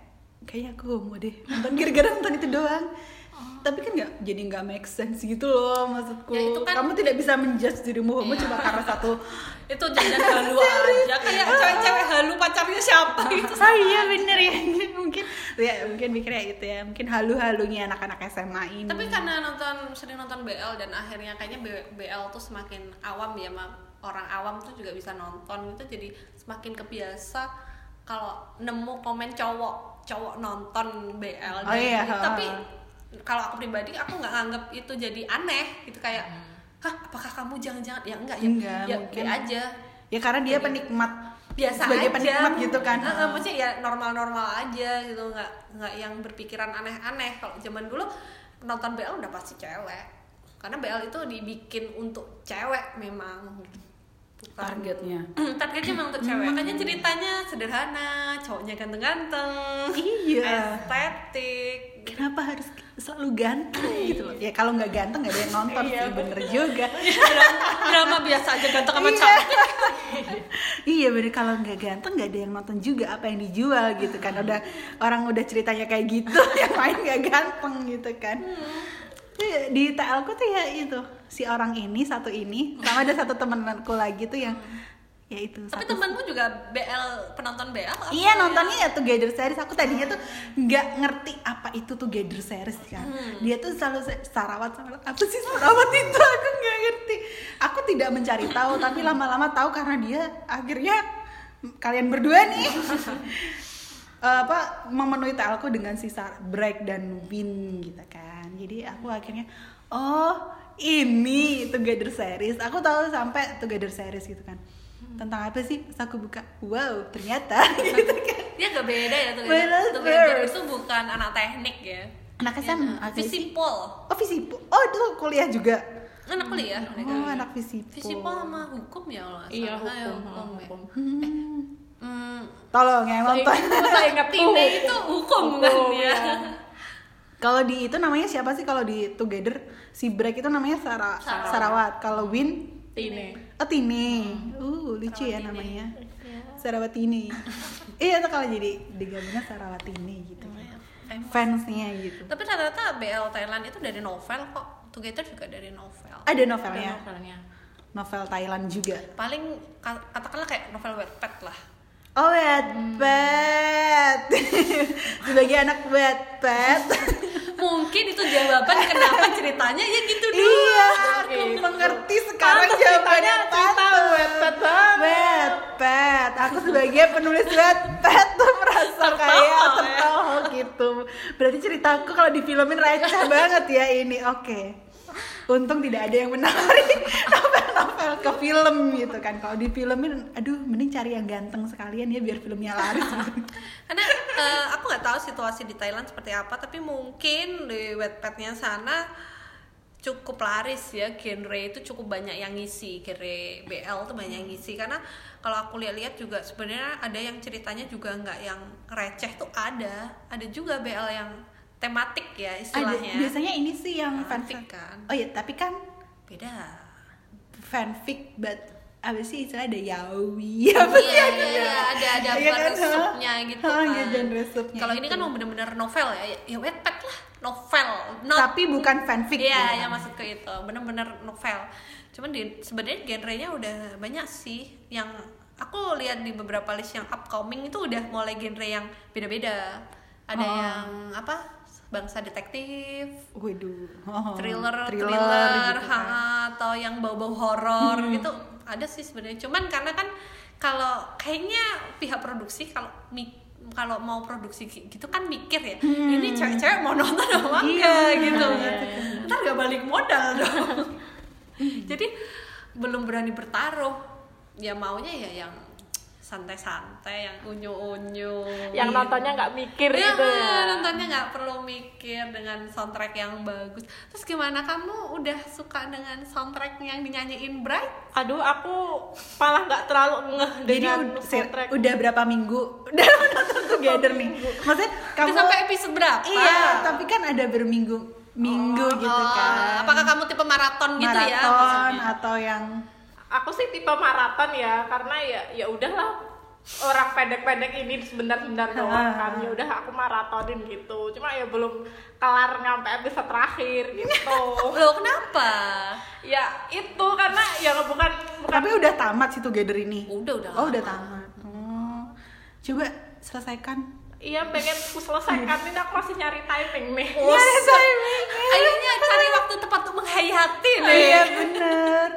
kayaknya aku homo deh nonton gara-gara nonton itu doang tapi kan nggak jadi nggak make sense gitu loh maksudku. Ya, itu kan- kamu tidak bisa menjudge dirimu homo Iya. cuma karena satu <laughs> itu jangan halu <laughs> aja kayak cewek-cewek halu pacarnya siapa <laughs> gitu. Oh iya bener ya. Mungkin ya mungkin mikirnya itu ya. Mungkin halu-halunya anak-anak SMA ini. Tapi karena nonton sering nonton BL dan akhirnya kayaknya BL tuh semakin awam ya orang awam tuh juga bisa nonton gitu jadi semakin kebiasa kalau nemu komen cowok cowok nonton BL Oh iya, ha. tapi kalau aku pribadi aku nggak nganggap itu jadi aneh gitu kayak hah apakah kamu jangan-jangan? Ya enggak ya Hmm. Enggak, ya mungkin. be aja. Ya karena dia penikmat biasa sebagai aja. penikmat gitu kan. Heeh, maksudnya ya normal-normal aja gitu nggak nggak yang berpikiran aneh-aneh. Kalau zaman dulu nonton BL udah pasti cewek. Karena BL itu dibikin untuk cewek memang Bukan- targetnya. Targetnya memang untuk cewek. Makanya ceritanya sederhana. Cowoknya ganteng-ganteng. Iya. estetik. Kenapa harus selalu ganteng gitu loh? Ya kalau nggak ganteng nggak ada yang nonton Iya, sih bener juga. Drama, drama biasa aja ganteng sama Iya. cantik iya bener. Kalau nggak ganteng nggak ada yang nonton juga apa yang dijual gitu kan. Udah orang udah ceritanya kayak gitu <laughs> yang lain nggak ganteng gitu kan. Iya, di TL ku tuh ya itu si orang ini satu ini sama ada satu temenku lagi tuh yang ya itu tapi satu temanmu juga BL penonton BL apa Iya ya? nontonnya ya Together Series. Aku tadinya tuh nggak ngerti apa itu Together Series kan. Dia tuh selalu se- Sarawat Sarawat Apa sih Sarawat itu? Aku nggak ngerti. Aku tidak mencari tahu Tapi lama-lama tahu karena dia Akhirnya Kalian berdua nih <laughs> eh, apa memenuhi talku dengan sisa break dan win gitu kan jadi aku akhirnya oh ini together series. Aku tahu sampai together series gitu kan. Tentang apa sih? Terus aku buka wow ternyata. <laughs> Gitu kan. Dia agak beda ya tuh Beda tuh Gader first. itu bukan anak teknik ya. Anak SMA Ya, apa sih? Visipol oh visipol oh itu kuliah juga. Anak kuliah? Oh anak visipol Visipol sama hukum ya nggak iya hukum, hukum, ya. hukum. Hmm. Hmm, tolong yang nonton. saya ingat <laughs> itu hukum kan Hukum, ya. ya. Kalau di itu namanya siapa sih kalau di Together si Break itu namanya Sara Sarawat. Sarawat. Kalau Win Tine oh Tini. Uh, lucu ya Sarawatini. namanya. <laughs> Iya. Sarawatini. iya tuh kalau jadi digabungnya Sarawatini gitu. Famous. Fansnya gitu. Tapi rata-rata BL Thailand itu dari novel kok. Together juga dari novel. Ada Ada novelnya. novelnya Novel Thailand juga. Paling ka- katakanlah kayak novel Wattpad lah. Oh, Wattpad. <laughs> Sebagai anak Wattpad. <laughs> Mungkin itu jawaban kenapa ceritanya ya gitu doang. iya, aku Gitu. mengerti sekarang Pantes jawabannya cerita. Wattpad banget. Aku sebagai penulis Wattpad tuh merasa kayak ya. tertawa gitu. Berarti ceritaku kalau difilmin receh banget ya ini. Oke. Untung tidak ada yang menawari <laughs> novel-novel ke film gitu kan. Kalau difilmin, aduh, mending cari yang ganteng sekalian ya biar filmnya laris. <laughs> Karena eh, aku nggak tahu situasi di Thailand seperti apa, tapi mungkin di Wattpadnya sana cukup laris ya genre itu cukup banyak yang ngisi genre BL tuh banyak yang ngisi karena kalau aku lihat-lihat juga sebenarnya ada yang ceritanya juga nggak yang receh tuh ada ada juga BL yang tematik ya ada, istilahnya biasanya ini sih yang fanfic kan. Oh iya, tapi kan beda fanfic but apa sih istilah ada yaoi apa sih iya iya iya ada ada Iya kan? subnya gitu Oh, kan iya, genre subnya kalau ini kan itu. mau bener-bener novel ya ya, ya Wattpad lah novel not tapi bukan fanfic Iya, ya. yang maksudku itu bener-bener novel. Cuman di sebenarnya genrenya udah banyak sih yang aku lihat di beberapa list yang upcoming itu udah mulai genre yang beda-beda. Ada Oh. yang apa? Bangsa detektif, Waduh. Oh, thriller, thriller, thriller, gitu ha, kan. atau yang bau-bau horor gitu. Ada sih sebenarnya. Cuman karena kan kalau kayaknya pihak produksi kalau kalau mau produksi gitu kan mikir ya ini cewek-cewek mau nonton apa Iya, enggak gitu iya, ntar gak balik modal dong <laughs> jadi belum berani bertaruh ya maunya ya yang santai-santai yang unyu-unyu. Yang nontonnya nggak mikir ya, gitu ya? nontonnya nggak perlu mikir dengan soundtrack yang bagus. Terus gimana kamu udah suka dengan soundtrack yang dinyanyiin Bright? Aduh aku malah nggak terlalu ngeh Jadi dengan ud- soundtrack. udah berapa minggu? Udah nonton together nih. Maksudnya kamu udah sampai episode berapa? Iya, tapi kan ada berminggu minggu gitu Oh, kan. apakah kamu tipe maraton gitu ya Maraton atau yang aku sih tipe maraton ya karena ya ya udahlah orang pendek-pendek ini sebentar-sebentar doang kan ya udah aku maratonin gitu cuma ya belum kelar nyampe episode terakhir gitu <laughs> Loh kenapa? ya itu karena ya bukan bukan tapi udah tamat sih together ini. Udah udah. Oh, udah tamat. Oh. Coba selesaikan. iya pengen ku selesaikan ini aku masih nyari timing nih Kayaknya <laughs> cari waktu tepat untuk menghayati nih. Iya bener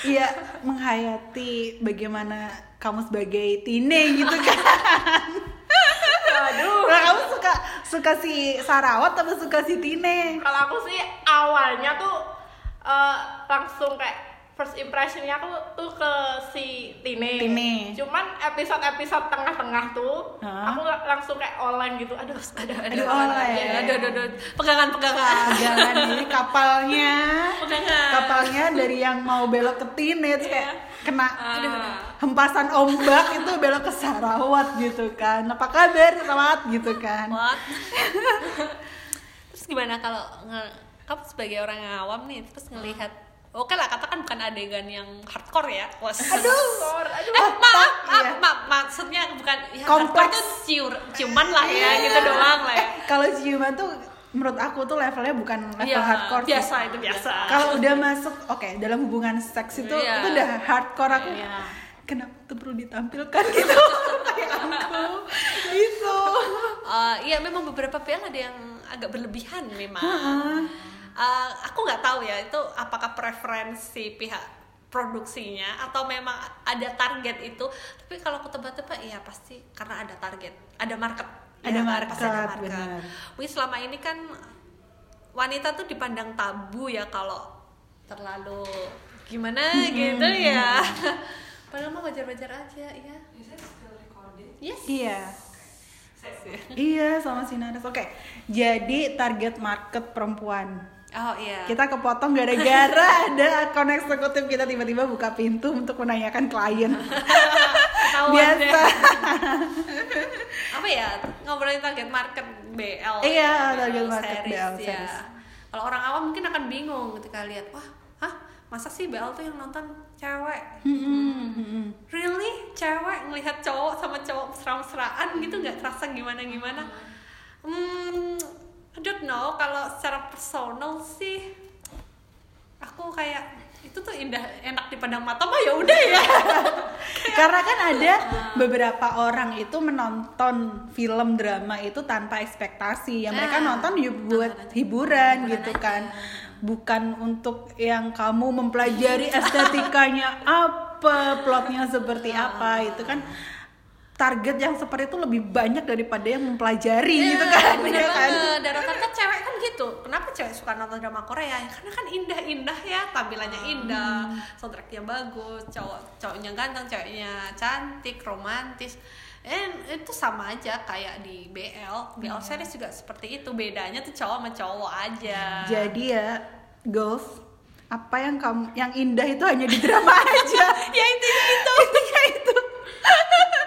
Iya menghayati bagaimana kamu sebagai tine gitu kan aduh Nah, kamu suka suka si Sarawat atau suka si Tine? kalau aku sih awalnya tuh eh, langsung kayak first impressionnya aku tuh ke si Tine. Tine. Cuman episode-episode tengah-tengah tuh Hah? aku la- langsung kayak online gitu. Aduh, Aduh, aduh, Aduh, aduh, oleh. aduh, aduh, aduh, pegangan-pegangan. Jangan ini kapalnya Pegangan. kapalnya dari yang mau belok ke Tine terus kayak kena Aduh. hempasan ombak itu belok ke Sarawat gitu kan. Apa kabar Sarawat gitu kan? What? <laughs> terus gimana kalau kamu sebagai orang awam nih terus ngelihat Oke lah, katakan bukan adegan yang hardcore ya. Was. Aduh. Aduh. Eh, maaf, maaf, Iya. maaf, maksudnya bukan ya, Kompleks. hardcore tuh ciur, ciuman lah ya, gitu doang lah ya. Eh, kalau ciuman tuh menurut aku tuh levelnya bukan level Iya, hardcore sih. biasa itu biasa. Kalau udah masuk, oke dalam hubungan seks itu Iya. itu udah hardcore aku. Iya. Kenapa tuh perlu ditampilkan gitu <laughs> kayak aku gitu. Eh, iya memang beberapa PL ada yang agak berlebihan memang. Heeh. Eh, aku nggak tahu ya itu apakah preferensi pihak produksinya atau memang ada target itu tapi kalau aku tebak-tebak ya pasti karena ada target ada market Ada Ya market, Pasti ada market. benar. Mungkin selama ini kan wanita tuh dipandang tabu ya kalau terlalu gimana gitu ya <laughs> padahal mah wajar-wajar aja ya yes Iya. Iya sama Sinaras. Oke. Jadi target market perempuan. Oh iya. Kita kepotong gara-gara <laughs> ada akun eksekutif. Kita tiba-tiba buka pintu untuk menanyakan klien. Biasa. apa ya? Ngobrolin target market BL Iya, ya, target market series, BL ya. kalau orang awam mungkin akan bingung ketika lihat wah hah masa sih BL tuh yang nonton cewek? Hmm, hmm, hmm. really? Cewek ngelihat cowok sama cowok mesra-mesraan gitu nggak terasa gimana gimana hmm I don't know kalau secara personal sih aku kayak itu tuh indah enak dipandang mata mah ya udah ya <laughs> Karena kan ada beberapa orang itu menonton film drama itu tanpa ekspektasi. Yang mereka Ah, nonton buat hiburan Hiburan gitu aja. kan. Bukan untuk yang kamu mempelajari <laughs> estetikanya apa, plotnya seperti apa itu kan target yang seperti itu lebih banyak daripada yang mempelajari gitu kan. bener ya kan? dan rata-rata cewek kan gitu. Kenapa cewek suka nonton drama Korea? Ya karena kan indah-indah ya tampilannya indah soundtracknya bagus cowok cowoknya ganteng ceweknya cantik romantis. And itu sama aja kayak di BL BL series juga seperti itu. Bedanya tuh cowok sama cowok aja. Jadi ya, girls, apa yang kamu yang indah itu hanya di drama <laughs> aja. ya intinya itu. Intinya itu. <laughs>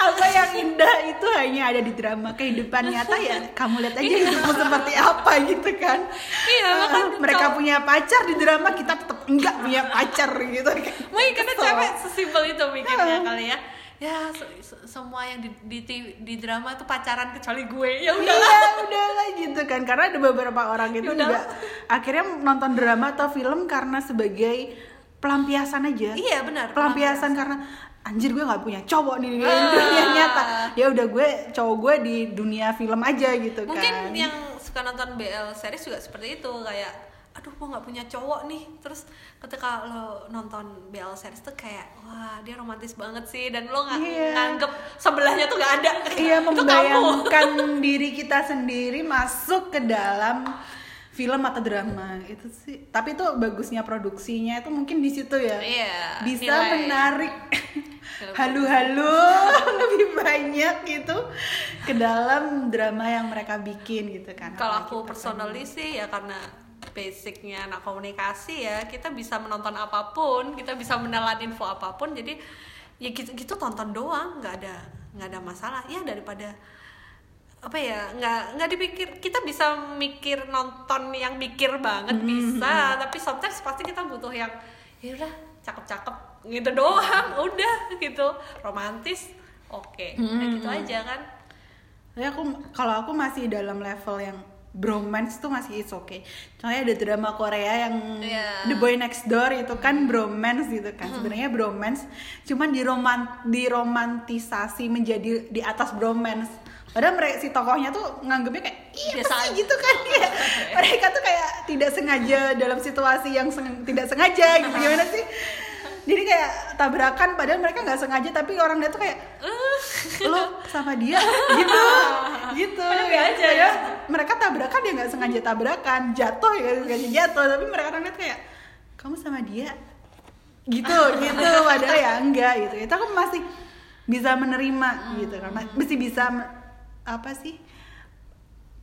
apa yang indah itu hanya ada di drama kehidupan nyata ya kamu lihat aja hidupmu seperti apa gitu kan Iya, makanya mereka punya pacar di drama kita tetap enggak punya pacar gitu kan Mungkin karena Kesel. cewek sesimpel itu mikirnya Ah. kali ya ya se- se- semua yang di, di, di drama tuh pacaran kecuali gue ya udah Iya, udahlah gitu kan. Karena ada beberapa orang itu Ya udahlah. juga akhirnya nonton drama atau film karena sebagai pelampiasan aja. Iya, benar, Pelampiasan karena anjir gue nggak punya cowok nih di Ah. dunia nyata. Ya udah gue cowok gue di dunia film aja gitu mungkin kan. yang suka nonton BL series juga seperti itu kayak aduh gue nggak punya cowok nih terus ketika lo nonton BL series tuh kayak wah dia romantis banget sih dan lo nggak Iya. nganggep sebelahnya tuh nggak ada Iya <laughs> membayangkan diri kita sendiri masuk ke dalam film atau drama itu sih. Tapi itu bagusnya produksinya itu mungkin di situ ya. Iya, bisa nilai. menarik halu-halu <laughs> lebih banyak gitu ke dalam drama yang mereka bikin gitu kan. Kalau aku personally sih ya karena basicnya anak komunikasi ya kita bisa menonton apa pun kita bisa menelan info apa pun jadi ya gitu gitu tonton doang nggak ada nggak ada masalah. Ya daripada apa ya nggak nggak dipikir kita bisa mikir nonton yang mikir banget Hmm, bisa tapi sometimes pasti kita butuh yang ya udah cakep-cakep gitu doang <laughs> udah gitu romantis oke Nah, gitu Hmm. aja kan Tapi aku kalau aku masih dalam level yang bromance tuh masih is okay. Contohnya ada drama Korea yang Iya. The Boy Next Door itu kan bromance gitu kan. Sebenarnya bromance cuman diroman diromantisasi menjadi di atas bromance. Padahal mereka si tokohnya tuh nganggepnya kayak iya Biasa sih? aja." gitu kan. Ya. <laughs> Mereka tuh kayak tidak sengaja dalam situasi yang seng- tidak sengaja gitu. Gimana sih? Jadi kayak tabrakan padahal mereka nggak sengaja tapi orang dia tuh kayak lo sama dia. <laughs> Gitu. Gitu. nggak aja ya. mereka tabrakan dia nggak sengaja tabrakan. Jatuh ya nggak sengaja jatuh. Tapi mereka orang lihat kayak kamu sama dia? Gitu gitu. Padahal ya enggak gitu. Itu aku masih bisa menerima gitu karena mesti bisa apa sih?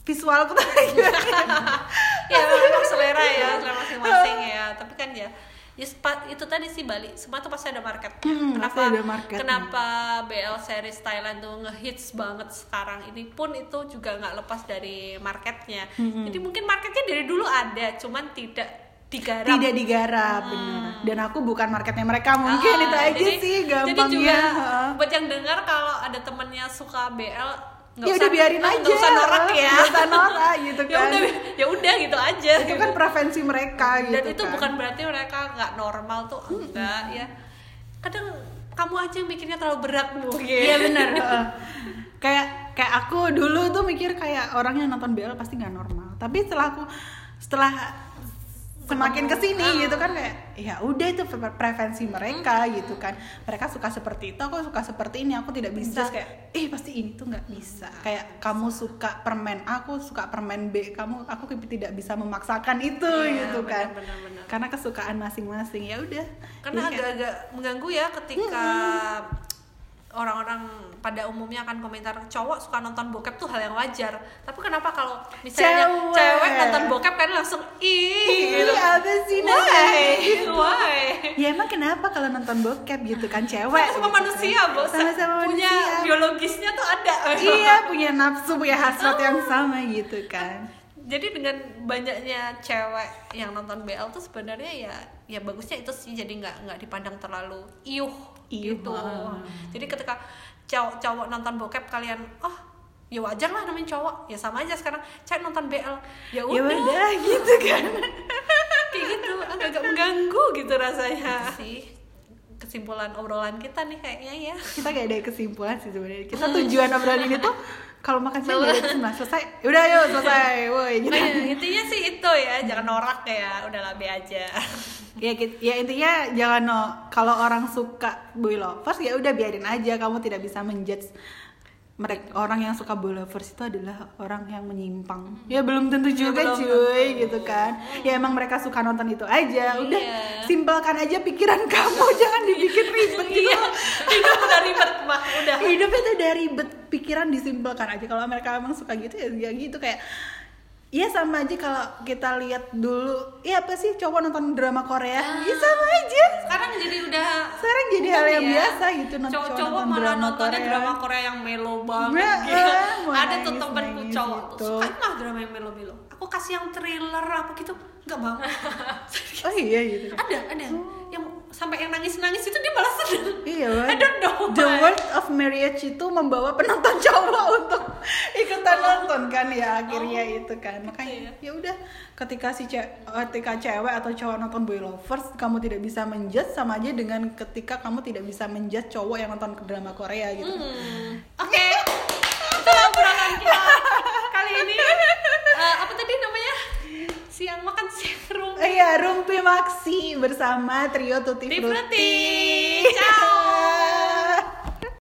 Visualku tuh gimana? <laughs> ya memang selera ya selera masing-masing ya. Tapi kan ya ya sepa- itu tadi sih Bali semua tuh pasti ada market. Hmm, kenapa ada marketnya. kenapa BL series Thailand tuh ngehits banget sekarang? Ini pun itu juga nggak lepas dari marketnya. Hmm. jadi mungkin marketnya dari dulu ada cuman tidak digarap. Tidak digarap bener dan aku bukan marketnya mereka mungkin Ah, itu aja jadi- sih jadi gampangnya. juga Heeh. buat yang dengar kalau ada temennya suka BL ya udah biarin aja. nggak usah norak ya. Nggak usah norak gitu ya kan. udah ya udah gitu aja. Itu kan preferensi mereka gitu dan itu kan. bukan berarti mereka nggak normal tuh enggak ya. Kadang kamu aja yang mikirnya terlalu berat mungkin. iya benar <laughs> kayak kayak aku dulu tuh mikir kayak orang yang nonton BL pasti nggak normal. Tapi setelah aku setelah semakin ke sini Ah. gitu kan kayak ya udah itu pre- preferensi mereka gitu kan. Mereka suka seperti itu aku suka seperti ini aku tidak bisa. Just kayak eh pasti ini tuh nggak bisa. Kayak kamu suka permen aku suka permen B kamu aku tidak bisa memaksakan itu Iya, gitu kan. benar-benar. karena kesukaan masing-masing ya udah. Karena Jadi kayak- agak-agak mengganggu ya ketika orang-orang pada umumnya akan komentar cowok suka nonton bokep tuh hal yang wajar. Tapi kenapa kalau misalnya Cewek. cewek, nonton bokep kan langsung ih gitu. Apa sih why? why? Ya emang kenapa kalau nonton bokep gitu kan cewek? Sama gitu kan. manusia bos sama-sama punya manusia biologisnya tuh ada. Iya punya nafsu punya hasrat yang sama gitu kan. Jadi dengan banyaknya cewek yang nonton BL tuh sebenarnya ya ya bagusnya itu sih jadi nggak nggak dipandang terlalu iuh Iuh, gitu. Jadi ketika cowok cowok nonton bokep kalian oh ya wajar lah namanya cowok. Ya sama aja sekarang. Cewek nonton BL ya ya udah. udah <laughs> gitu kan. Kayak gitu. Agak-agak mengganggu gitu rasanya. Sih. Kesimpulan obrolan kita nih kayaknya ya. Kita gak ada kesimpulan sih sebenarnya. Kita tujuan obrolan ini tuh kalau makan siang ada kesimpulan selesai. Udah yuk selesai. <laughs> Woi gitu. Nah, intinya sih itu ya jangan norak ya. Udah lah be aja. <laughs> Ya gitu- ya intinya jangan no kalau orang suka boy lovers ya udah biarin aja. Kamu tidak bisa menjudge mereka orang yang suka boy lovers itu adalah orang yang menyimpang. Ya belum tentu juga belum cuy gitu kan. Ya emang mereka suka nonton itu aja. Udah Iya. simpelkan aja pikiran <laughs> kamu jangan dibikin ribet gitu. Iya hidup udah ribet mah udah. Hidup itu dari ribet pikiran disimpelkan aja. Kalau mereka emang suka gitu ya, ya gitu. Kayak Iya sama aja kalau kita lihat dulu, iya apa sih cowok nonton drama Korea? Iya sama aja. sekarang jadi udah Sekarang jadi hal yang ya. biasa gitu, nonton- cowok cowok cowok nonton malah drama nontonnya Korea. drama Korea yang melo banget Nah, gitu. ah, mau ada tuh nangis cowok gitu. tuh suka mah drama yang melo melo aku kasih yang thriller apa gitu nggak mau <laughs> Oh iya gitu. ada ada yang sampai yang nangis nangis itu dia malah seneng. Iya, <laughs> I don't know The why. World of Marriage itu membawa penonton <laughs> cowok untuk ikutan nonton kan ya akhirnya Oh, itu kan. Makanya gitu ya udah ketika si ce- ketika cewek atau cowok nonton Boy Lovers kamu tidak bisa menjudge sama aja dengan ketika kamu tidak bisa menjudge cowok yang nonton drama Korea gitu. Hmm, <laughs> oke. Itulah obrolan kita kali ini. Eh, apa tadi namanya siang makan siang <laughs> rumpi. Iya, rumpi Maksi bersama trio Tuti. Frutti. Tutti <laughs> Ciao.